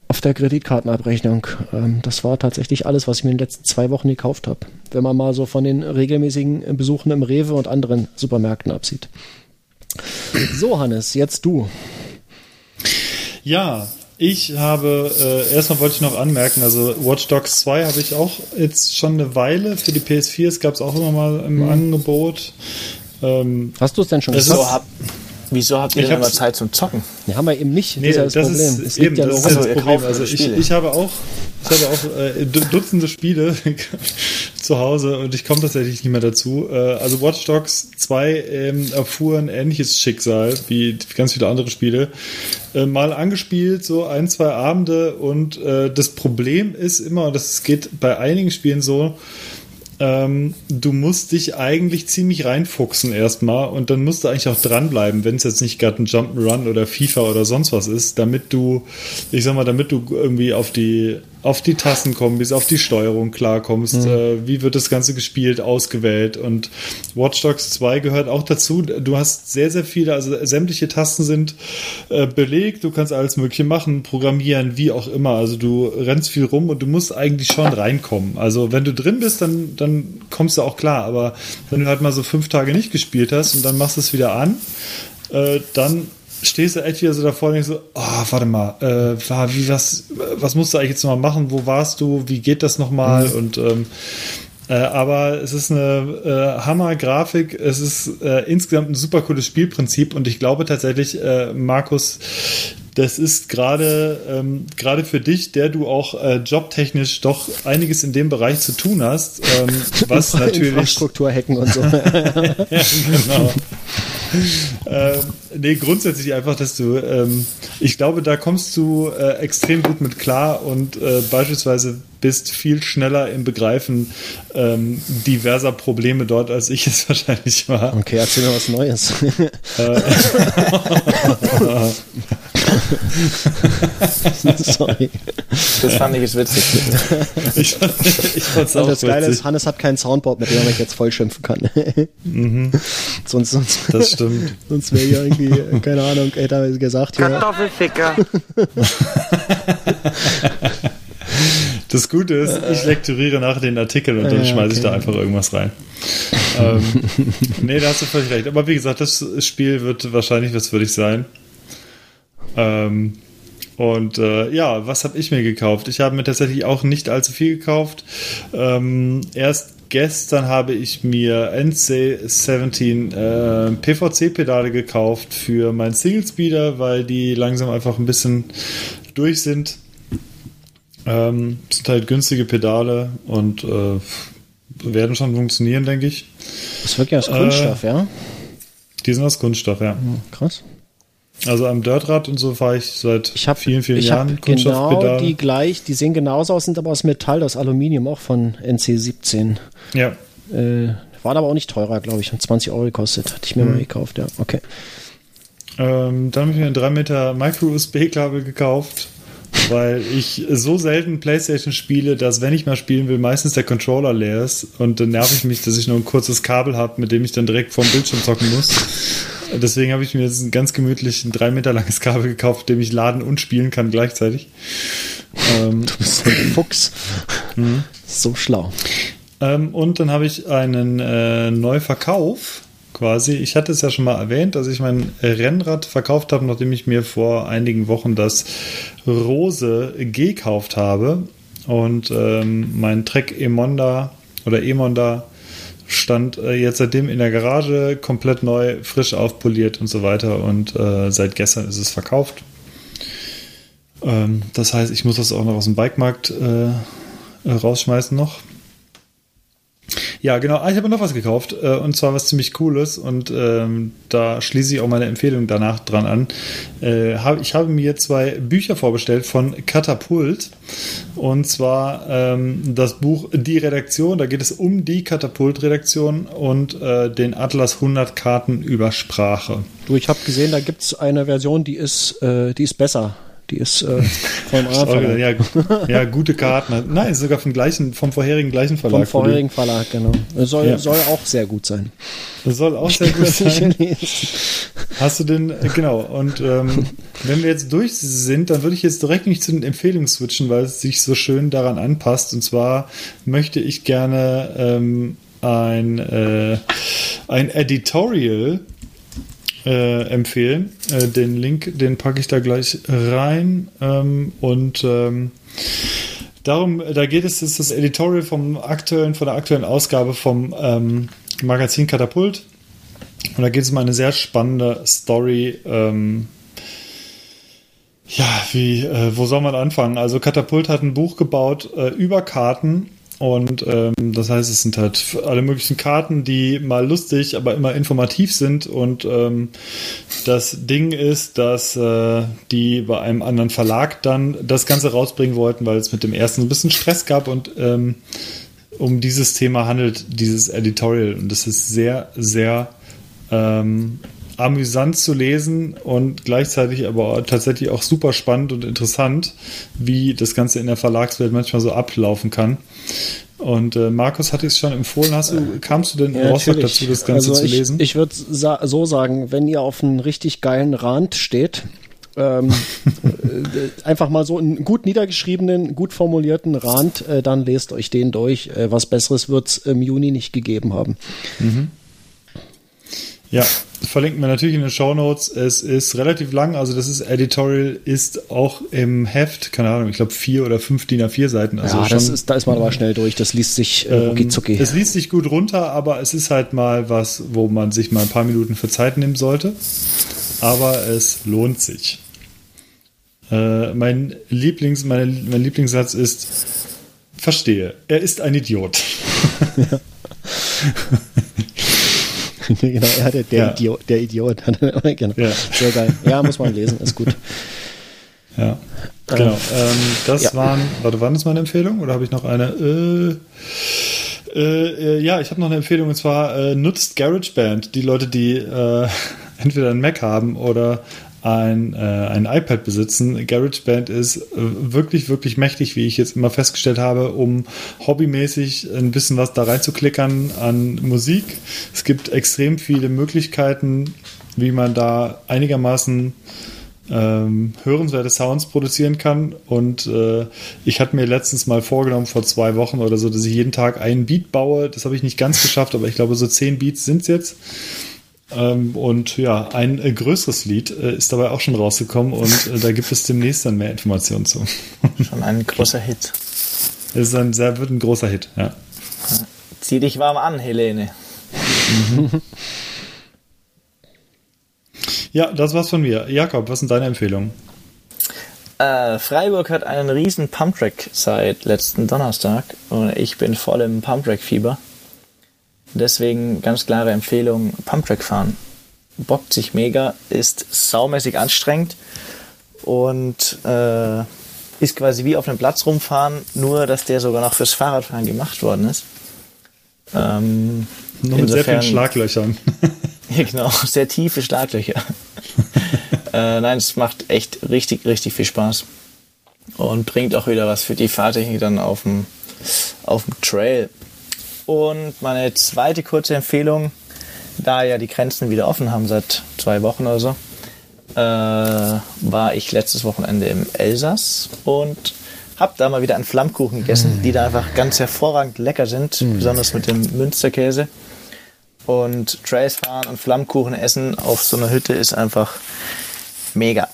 auf der Kreditkartenabrechnung. Ähm, das war tatsächlich alles, was ich mir in den letzten zwei Wochen gekauft habe. Wenn man mal so von den regelmäßigen Besuchen im Rewe und anderen Supermärkten absieht. So, Hannes, jetzt du. Ja, ich habe, äh, erstmal wollte ich noch anmerken, also Watch Dogs 2 habe ich auch jetzt schon eine Weile für die PS4, es gab es auch immer mal im mhm. Angebot. Ähm, Hast du es denn schon gesagt? Hab, wieso habt ihr denn immer Zeit zum Zocken? Ja, haben wir eben nicht. Nee, das, das ist es eben, ja das ist das Problem. Also ich, ich habe auch, ich habe auch äh, Dutzende Spiele zu Hause und ich komme tatsächlich nicht mehr dazu. Äh, also Watch Dogs 2 ähm, erfuhr ein ähnliches Schicksal wie ganz viele andere Spiele. Äh, mal angespielt, so ein, zwei Abende und äh, das Problem ist immer, und das geht bei einigen Spielen so, ähm, du musst dich eigentlich ziemlich reinfuchsen erstmal und dann musst du eigentlich auch dranbleiben, wenn es jetzt nicht gerade ein Jump'n'Run oder FIFA oder sonst was ist, damit du, ich sag mal, damit du irgendwie auf die auf die Tasten kommen, bis auf die Steuerung klarkommst, mhm. äh, wie wird das Ganze gespielt, ausgewählt und Watch Dogs 2 gehört auch dazu. Du hast sehr, sehr viele, also sämtliche Tasten sind äh, belegt, du kannst alles mögliche machen, programmieren, wie auch immer, also du rennst viel rum und du musst eigentlich schon reinkommen. Also wenn du drin bist, dann, dann kommst du auch klar, aber wenn du halt mal so fünf Tage nicht gespielt hast und dann machst du es wieder an, äh, dann stehst du echt wieder so davor und denkst so, oh, warte mal, äh, war, wie, was, was musst du eigentlich jetzt nochmal machen? Wo warst du? Wie geht das nochmal? Mhm. Und ähm, äh, aber es ist eine äh, Hammer-Grafik, es ist äh, insgesamt ein super cooles Spielprinzip und ich glaube tatsächlich, äh, Markus, das ist gerade ähm, gerade für dich, der du auch äh, jobtechnisch doch einiges in dem Bereich zu tun hast, ähm, was natürlich Infrastruktur hacken und so. ja, genau. Ähm, nee, grundsätzlich einfach, dass du, ähm, ich glaube, da kommst du äh, extrem gut mit klar und äh, beispielsweise bist viel schneller im Begreifen ähm, diverser Probleme dort, als ich es wahrscheinlich war. Okay, erzähl mir was Neues. Äh, Sorry. Das fand ich jetzt witzig. ich, ich fand's auch das witzig. Geile ist, Hannes hat kein Soundboard, mit dem er jetzt voll schimpfen kann. mhm. sonst, sonst, das stimmt. Sonst wäre hier irgendwie, keine Ahnung, hätte er gesagt. Kartoffelficker. Das Gute ist, ich lekturiere nachher den Artikel und dann schmeiße okay. ich da einfach irgendwas rein. ähm, nee, da hast du völlig recht. Aber wie gesagt, das Spiel wird wahrscheinlich was für dich sein. Ähm, und äh, ja, was habe ich mir gekauft? Ich habe mir tatsächlich auch nicht allzu viel gekauft. Ähm, erst gestern habe ich mir NC17 äh, PVC-Pedale gekauft für meinen Single Speeder, weil die langsam einfach ein bisschen durch sind. Ähm, sind halt günstige Pedale und äh, werden schon funktionieren, denke ich. Das ist wirklich aus Kunststoff, äh, ja? Die sind aus Kunststoff, ja. Krass. Also am Dirtrad und so fahre ich seit ich hab, vielen, vielen ich Jahren. Genau die gleich, die sehen genauso aus, sind aber aus Metall, aus Aluminium, auch von NC17. Ja. Äh, war aber auch nicht teurer, glaube ich. Hat 20 Euro gekostet. Hatte ich mir mal gekauft, ja. Okay. Ähm, dann habe ich mir ein 3 Meter Micro-USB-Kabel gekauft, weil ich so selten Playstation spiele, dass wenn ich mal spielen will, meistens der Controller leer ist und dann nerv ich mich, dass ich nur ein kurzes Kabel habe, mit dem ich dann direkt vorm Bildschirm zocken muss. Deswegen habe ich mir jetzt ein ganz gemütlich ein 3 Meter langes Kabel gekauft, mit dem ich laden und spielen kann gleichzeitig. Ähm, Du bist so ein Fuchs. So schlau. Ähm, und dann habe ich einen äh, Neuverkauf quasi. Ich hatte es ja schon mal erwähnt, dass ich mein Rennrad verkauft habe, nachdem ich mir vor einigen Wochen das Rose gekauft habe. Und ähm, mein Trek Emonda oder Emonda stand äh, jetzt seitdem in der Garage komplett neu, frisch aufpoliert und so weiter. Und äh, seit gestern ist es verkauft. Ähm, das heißt, ich muss das auch noch aus dem Bikemarkt äh, rausschmeißen noch. Ja, genau. Ah, ich habe noch was gekauft äh, und zwar was ziemlich Cooles und ähm, da schließe ich auch meine Empfehlung danach dran an. Äh, hab, ich habe mir zwei Bücher vorbestellt von Katapult und zwar ähm, das Buch Die Redaktion. Da geht es um die Katapult-Redaktion und äh, den Atlas 100 Karten über Sprache. Du, ich habe gesehen, da gibt es eine Version, die ist, äh, die ist besser. Die ist äh, vom anderen ja, ja, gute Karten. Nein, sogar vom gleichen, vom vorherigen gleichen Verlag. Vom vorherigen Verlag, genau. Soll, Ja. soll auch sehr gut sein. Das soll auch sehr gut sein. Hast du denn, äh, genau, und ähm, wenn wir jetzt durch sind, dann würde ich jetzt direkt nicht zu den Empfehlungen switchen, weil es sich so schön daran anpasst. Und zwar möchte ich gerne ähm, ein, äh, ein Editorial äh, empfehlen. Äh, den Link, den packe ich da gleich rein. Ähm, und ähm, darum, da geht es, ist das Editorial vom aktuellen, von der aktuellen Ausgabe vom ähm, Magazin Katapult. Und da geht es um eine sehr spannende Story. Ähm, ja, wie, äh, wo soll man anfangen? Also Katapult hat ein Buch gebaut äh, über Karten und ähm, das heißt, es sind halt alle möglichen Karten, die mal lustig, aber immer informativ sind. Und ähm, das Ding ist, dass äh, die bei einem anderen Verlag dann das Ganze rausbringen wollten, weil es mit dem ersten ein bisschen Stress gab und ähm, um dieses Thema handelt dieses Editorial. Und das ist sehr, sehr ähm, amüsant zu lesen und gleichzeitig aber tatsächlich auch super spannend und interessant, wie das Ganze in der Verlagswelt manchmal so ablaufen kann. Und äh, Markus hatte es schon empfohlen. Hast du, kamst du denn Ja, Rostock dazu, das Ganze also zu ich, lesen? Ich würde sa so sagen, wenn ihr auf einen richtig geilen Rand steht, ähm, äh, einfach mal so einen gut niedergeschriebenen, gut formulierten Rand, äh, dann lest euch den durch. Äh, was Besseres wird es im Juni nicht gegeben haben. Ja, verlinken wir natürlich in den Show Notes. Es ist relativ lang, also das ist Editorial, ist auch im Heft, keine Ahnung, ich glaube vier oder fünf DIN A4 Seiten. Also ja, schon, das ist, da ist man aber schnell durch. Das liest sich äh, ähm, zucki. Es liest sich gut runter, aber es ist halt mal was, wo man sich mal ein paar Minuten für Zeit nehmen sollte. Aber es lohnt sich. Äh, mein, Lieblings, meine, mein Lieblingssatz ist: Verstehe, er ist ein Idiot. genau, ja, der, der, Ja. Idiot, der Idiot. genau. Ja. Sehr geil. Ja, muss man lesen, ist gut. Ja, genau. Ähm, das ja. waren, warte, waren das meine Empfehlung oder habe ich noch eine? Äh, äh, äh, ja, ich habe noch eine Empfehlung und zwar äh, nutzt GarageBand. Die Leute, die äh, entweder einen Mac haben oder ein, äh, ein iPad besitzen. GarageBand ist äh, wirklich, wirklich mächtig, wie ich jetzt immer festgestellt habe, um hobbymäßig ein bisschen was da reinzuklickern an Musik. Es gibt extrem viele Möglichkeiten, wie man da einigermaßen ähm, hörenswerte Sounds produzieren kann. Und äh, ich hatte mir letztens mal vorgenommen, vor zwei Wochen oder so, dass ich jeden Tag einen Beat baue. Das habe ich nicht ganz geschafft, aber ich glaube, so zehn Beats sind es jetzt. Ähm, und ja, ein äh, größeres Lied äh, ist dabei auch schon rausgekommen und äh, da gibt es demnächst dann mehr Informationen zu. Schon ein großer Hit. Es ist ein sehr, wird ein großer Hit, ja. Zieh dich warm an, Helene. Ja, das war's von mir. Jakob, was sind deine Empfehlungen? Äh, Freiburg hat einen riesen Pumptrack seit letzten Donnerstag und ich bin voll im Pumptrack-Fieber. Deswegen ganz klare Empfehlung, Pumptrack fahren. Bockt sich mega, ist saumäßig anstrengend und äh, ist quasi wie auf einem Platz rumfahren, nur dass der sogar noch fürs Fahrradfahren gemacht worden ist. Ähm, Nur mit sehr vielen insofern- Schlaglöchern. Ja, genau, sehr tiefe Schlaglöcher. äh, nein, es macht echt richtig, richtig viel Spaß. Und bringt auch wieder was für die Fahrtechnik dann auf dem, auf dem Trail. Und meine zweite kurze Empfehlung, da ja die Grenzen wieder offen haben seit zwei Wochen oder so, äh, war ich letztes Wochenende im Elsass und habe da mal wieder einen Flammkuchen gegessen, die da einfach ganz hervorragend lecker sind, besonders mit dem Münsterkäse. Und Trails fahren und Flammkuchen essen auf so einer Hütte ist einfach mega.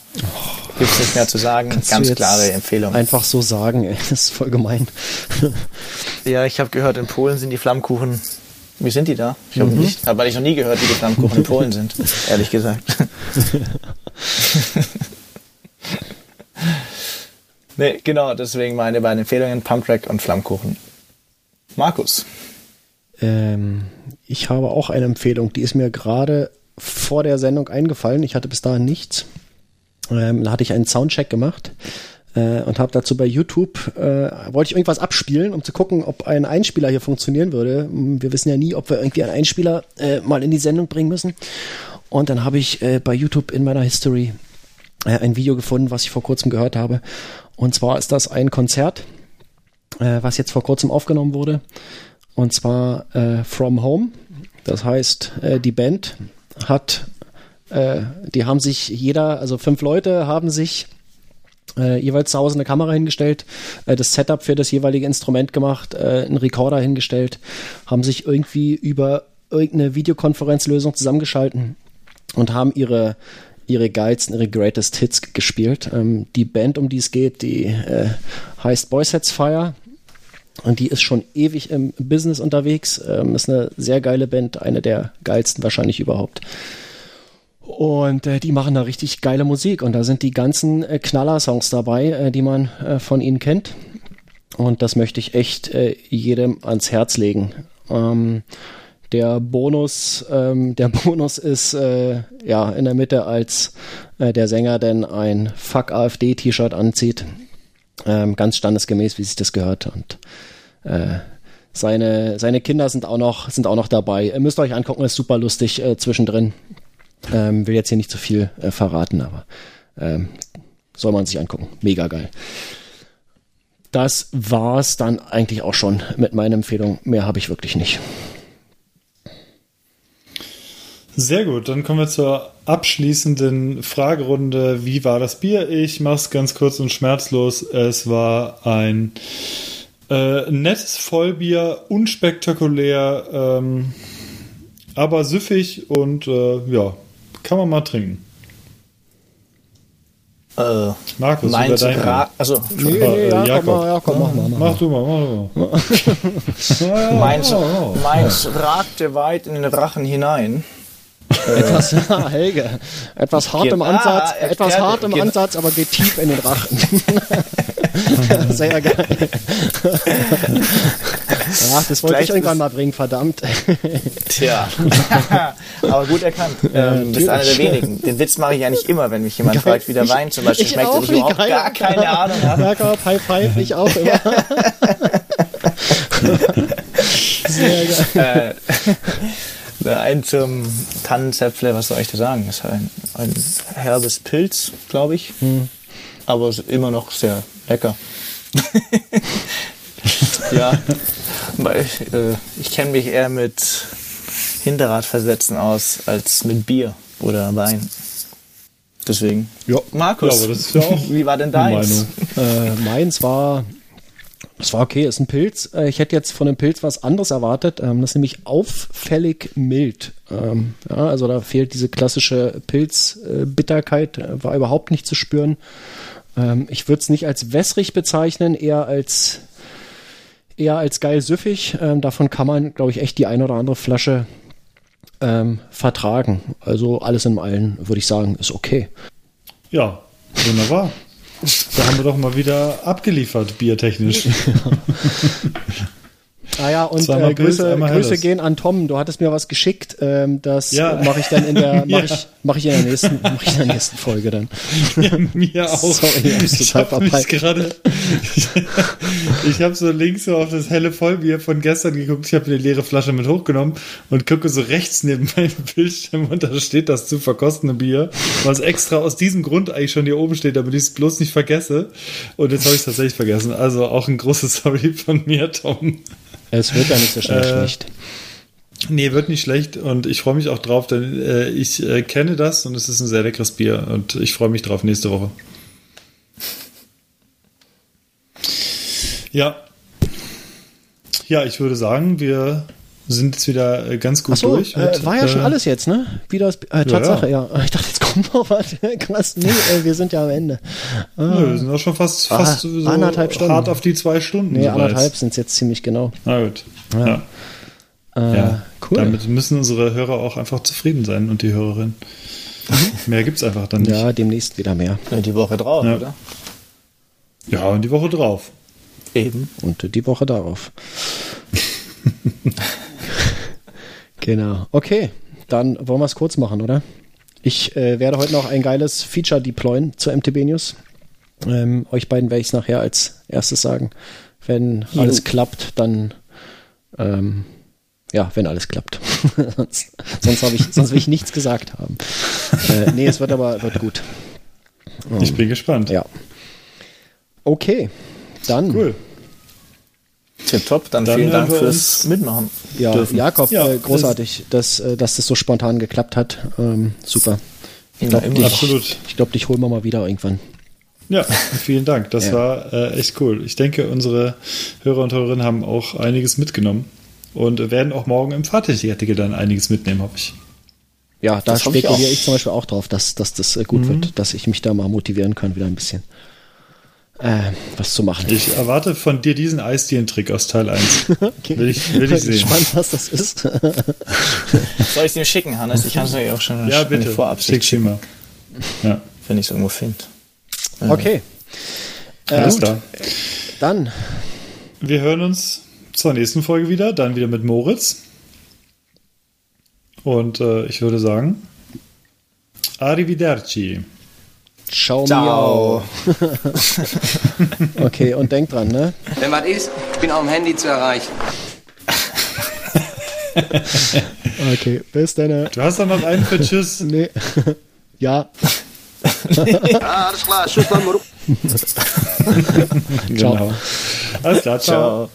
Gibt's nicht mehr zu sagen. Kannst Ganz klare Empfehlung. Einfach so sagen, ey. Das ist voll gemein. Ja, ich habe gehört, in Polen sind die Flammkuchen. Wie sind die da? Ich habe nicht, hab ich noch nie gehört, wie die Flammkuchen in Polen sind, ehrlich gesagt. nee, genau, deswegen meine beiden Empfehlungen, Pumptrack und Flammkuchen. Markus. Ähm, ich habe auch eine Empfehlung, die ist mir gerade vor der Sendung eingefallen. Ich hatte bis dahin nichts. Ähm, da hatte ich einen Soundcheck gemacht äh, und habe dazu bei YouTube, äh, wollte ich irgendwas abspielen, um zu gucken, ob ein Einspieler hier funktionieren würde. Hm, Wir wissen ja nie, ob wir irgendwie einen Einspieler äh, mal in die Sendung bringen müssen. Und dann habe ich äh, bei YouTube in meiner History äh, ein Video gefunden, was ich vor kurzem gehört habe. Und zwar ist das ein Konzert, äh, was jetzt vor kurzem aufgenommen wurde. Und zwar äh, From Home. Das heißt, äh, die Band hat, äh, die haben sich jeder, also fünf Leute haben sich äh, jeweils zu Hause eine Kamera hingestellt, äh, das Setup für das jeweilige Instrument gemacht, äh, einen Recorder hingestellt, haben sich irgendwie über irgendeine Videokonferenzlösung zusammengeschalten und haben ihre ihre geilsten, ihre greatest Hits gespielt. Ähm, die Band, um die es geht, die äh, heißt Boy Sets Fire. Und die ist schon ewig im Business unterwegs. Ähm, ist eine sehr geile Band, eine der geilsten wahrscheinlich überhaupt. Und äh, die machen da richtig geile Musik. Und da sind die ganzen äh, Knaller-Songs dabei, äh, die man äh, von ihnen kennt. Und das möchte ich echt äh, jedem ans Herz legen. Ähm, der Bonus, ähm, der Bonus ist äh, ja in der Mitte, als äh, der Sänger denn ein Fuck AfD T-Shirt anzieht. Ähm, ganz standesgemäß, wie sich das gehört. Und äh, seine, seine Kinder sind auch noch, sind auch noch dabei. Ihr müsst euch angucken, ist super lustig äh, zwischendrin. Ähm, will jetzt hier nicht zu viel äh, verraten, aber ähm, soll man sich angucken. Mega geil. Das war's dann eigentlich auch schon mit meiner Empfehlung. Mehr habe ich wirklich nicht. Sehr gut, dann kommen wir zur abschließenden Fragerunde. Wie war das Bier? Ich mach's ganz kurz und schmerzlos. Es war ein äh, nettes Vollbier, unspektakulär, ähm, aber süffig und äh, ja, kann man mal trinken. Äh, Markus, dein Ra also, Nee, äh, ja, Jakob. komm mal, ja, komm, mach mal. Mach Mach du mal, mach du mal. Meins, meins ragte weit in den Rachen hinein. Etwas, Helge, etwas hart im Ah, Ansatz, erklärt- etwas hart im genau. Ansatz, aber geht tief in den Rachen. Sehr geil. Ach, das wollte ich irgendwann mal bringen, verdammt. Tja. Aber gut erkannt. Ähm, bist einer der wenigen. Den Witz mache ich eigentlich immer, wenn mich jemand Geil. fragt, wie der Wein zum Beispiel ich schmeckt auch, ich überhaupt geil. gar keine Ahnung habe. Jakob, High Five, ich auch immer. Sehr geil. Äh, ein zum Tannenzäpfle, was soll ich da sagen? Das ist ein, ein herbes Pilz, glaube ich. Aber ist immer noch sehr lecker. ja, weil äh, ich kenne mich eher mit Hinterradversetzen aus als mit Bier oder Wein. Deswegen. Ja, Markus, ja, aber das ist ja auch wie war denn deins? Äh, meins war, das war okay, ist ein Pilz. Äh, ich hätte jetzt von dem Pilz was anderes erwartet. Ähm, das ist nämlich auffällig mild. Ähm, also da fehlt diese klassische Pilzbitterkeit, äh, war überhaupt nicht zu spüren. Ähm, ich würde es nicht als wässrig bezeichnen, eher als eher als geil süffig. Davon kann man, glaube ich, echt die ein oder andere Flasche ähm, vertragen. Also alles in allem würde ich sagen, ist okay. Ja, wunderbar. Da haben wir doch mal wieder abgeliefert, biertechnisch. Ah ja, und äh, Grüße, Grüße gehen an Tom. Du hattest mir was geschickt. Ähm, das Ja. mache ich dann in der mache Ja. ich, mach ich in der nächsten mach ich in der nächsten Folge dann. Mir auch. Sorry, ich habe mich gerade. ich habe so links so auf das helle Vollbier von gestern geguckt. Ich habe eine leere Flasche mit hochgenommen und gucke so rechts neben meinem Bildschirm und da steht das zu verkostende Bier, was extra aus diesem Grund eigentlich schon hier oben steht, damit ich es bloß nicht vergesse. Und jetzt habe ich es tatsächlich vergessen. Also auch ein großes Sorry von mir, Tom. Es wird ja nicht so schnell Äh, schlecht. Nee, wird nicht schlecht und ich freue mich auch drauf, denn äh, ich äh, kenne das und es ist ein sehr leckeres Bier und ich freue mich drauf nächste Woche. Ja. Ja, ich würde sagen, wir sind jetzt wieder äh, ganz gut Achso, durch. äh, war ja schon äh, alles jetzt, ne? Wie das äh, Tatsache, ja. Ich dachte, jetzt kommt noch was. Krass, nee, äh, wir sind ja am Ende. Nö, wir sind auch schon fast, Ah, fast so anderthalb Stunden. hart auf die zwei Stunden. Nee, so anderthalb sind es jetzt ziemlich genau. Na gut. Ja. Äh, Ja, cool. Damit müssen unsere Hörer auch einfach zufrieden sein und die Hörerin. Mehr gibt's einfach dann nicht. ja, demnächst wieder mehr. Ja, die Woche drauf, Ja. oder? Ja, und die Woche drauf. Eben. Und die Woche darauf. genau. Okay, dann wollen wir es kurz machen, oder? Ich äh, werde heute noch ein geiles Feature deployen zur MTB News. Ähm, euch beiden werde ich es nachher als erstes sagen. Wenn alles klappt, dann ähm, ja, wenn alles klappt. sonst sonst, ich, sonst will ich nichts gesagt haben. Äh, nee, es wird aber wird gut. Ich bin gespannt. Ja. Okay, dann Cool. Tipptopp, dann, Dann vielen Dank fürs Mitmachen. Ja, dürfen. Jakob, Ja, äh, großartig, dass, äh, dass das so spontan geklappt hat. Ähm, super. Ich Ja, glaube, immer. dich, Absolut. ich glaub, dich holen wir mal wieder irgendwann. Ja, vielen Dank. Das Ja. war äh, echt cool. Ich denke, unsere Hörer und Hörerinnen haben auch einiges mitgenommen und werden auch morgen im Fahrtechnikartikel dann einiges mitnehmen, hoffe ich. Ja, da ich spekuliere auch. ich, zum Beispiel auch drauf, dass, dass das äh, gut wird, dass ich mich da mal motivieren kann, wieder ein bisschen äh, was zu machen. Ich erwarte von dir diesen Eisdielen-Trick aus Teil 1. Will ich, will ich sehen. gespannt, was das ist. Soll ich es dir schicken, Hannes? Ich kann es euch auch schon Ja, bitte. vorab Schick mal. Ja, wenn ich es irgendwo finde. okay, alles klar. dann Wir hören uns zur nächsten Folge wieder, dann wieder mit Moritz. Und äh, ich würde sagen, Arrivederci. Ciao, Ciao. Okay, und denk dran, ne? Wenn was ist, ich bin auf dem Handy zu erreichen. Okay, bis dann. Du hast doch noch einen für Tschüss. Nee. ja, Ja, alles klar, super, maar op. ciao. Genau. Alles klar, ciao. Ciao.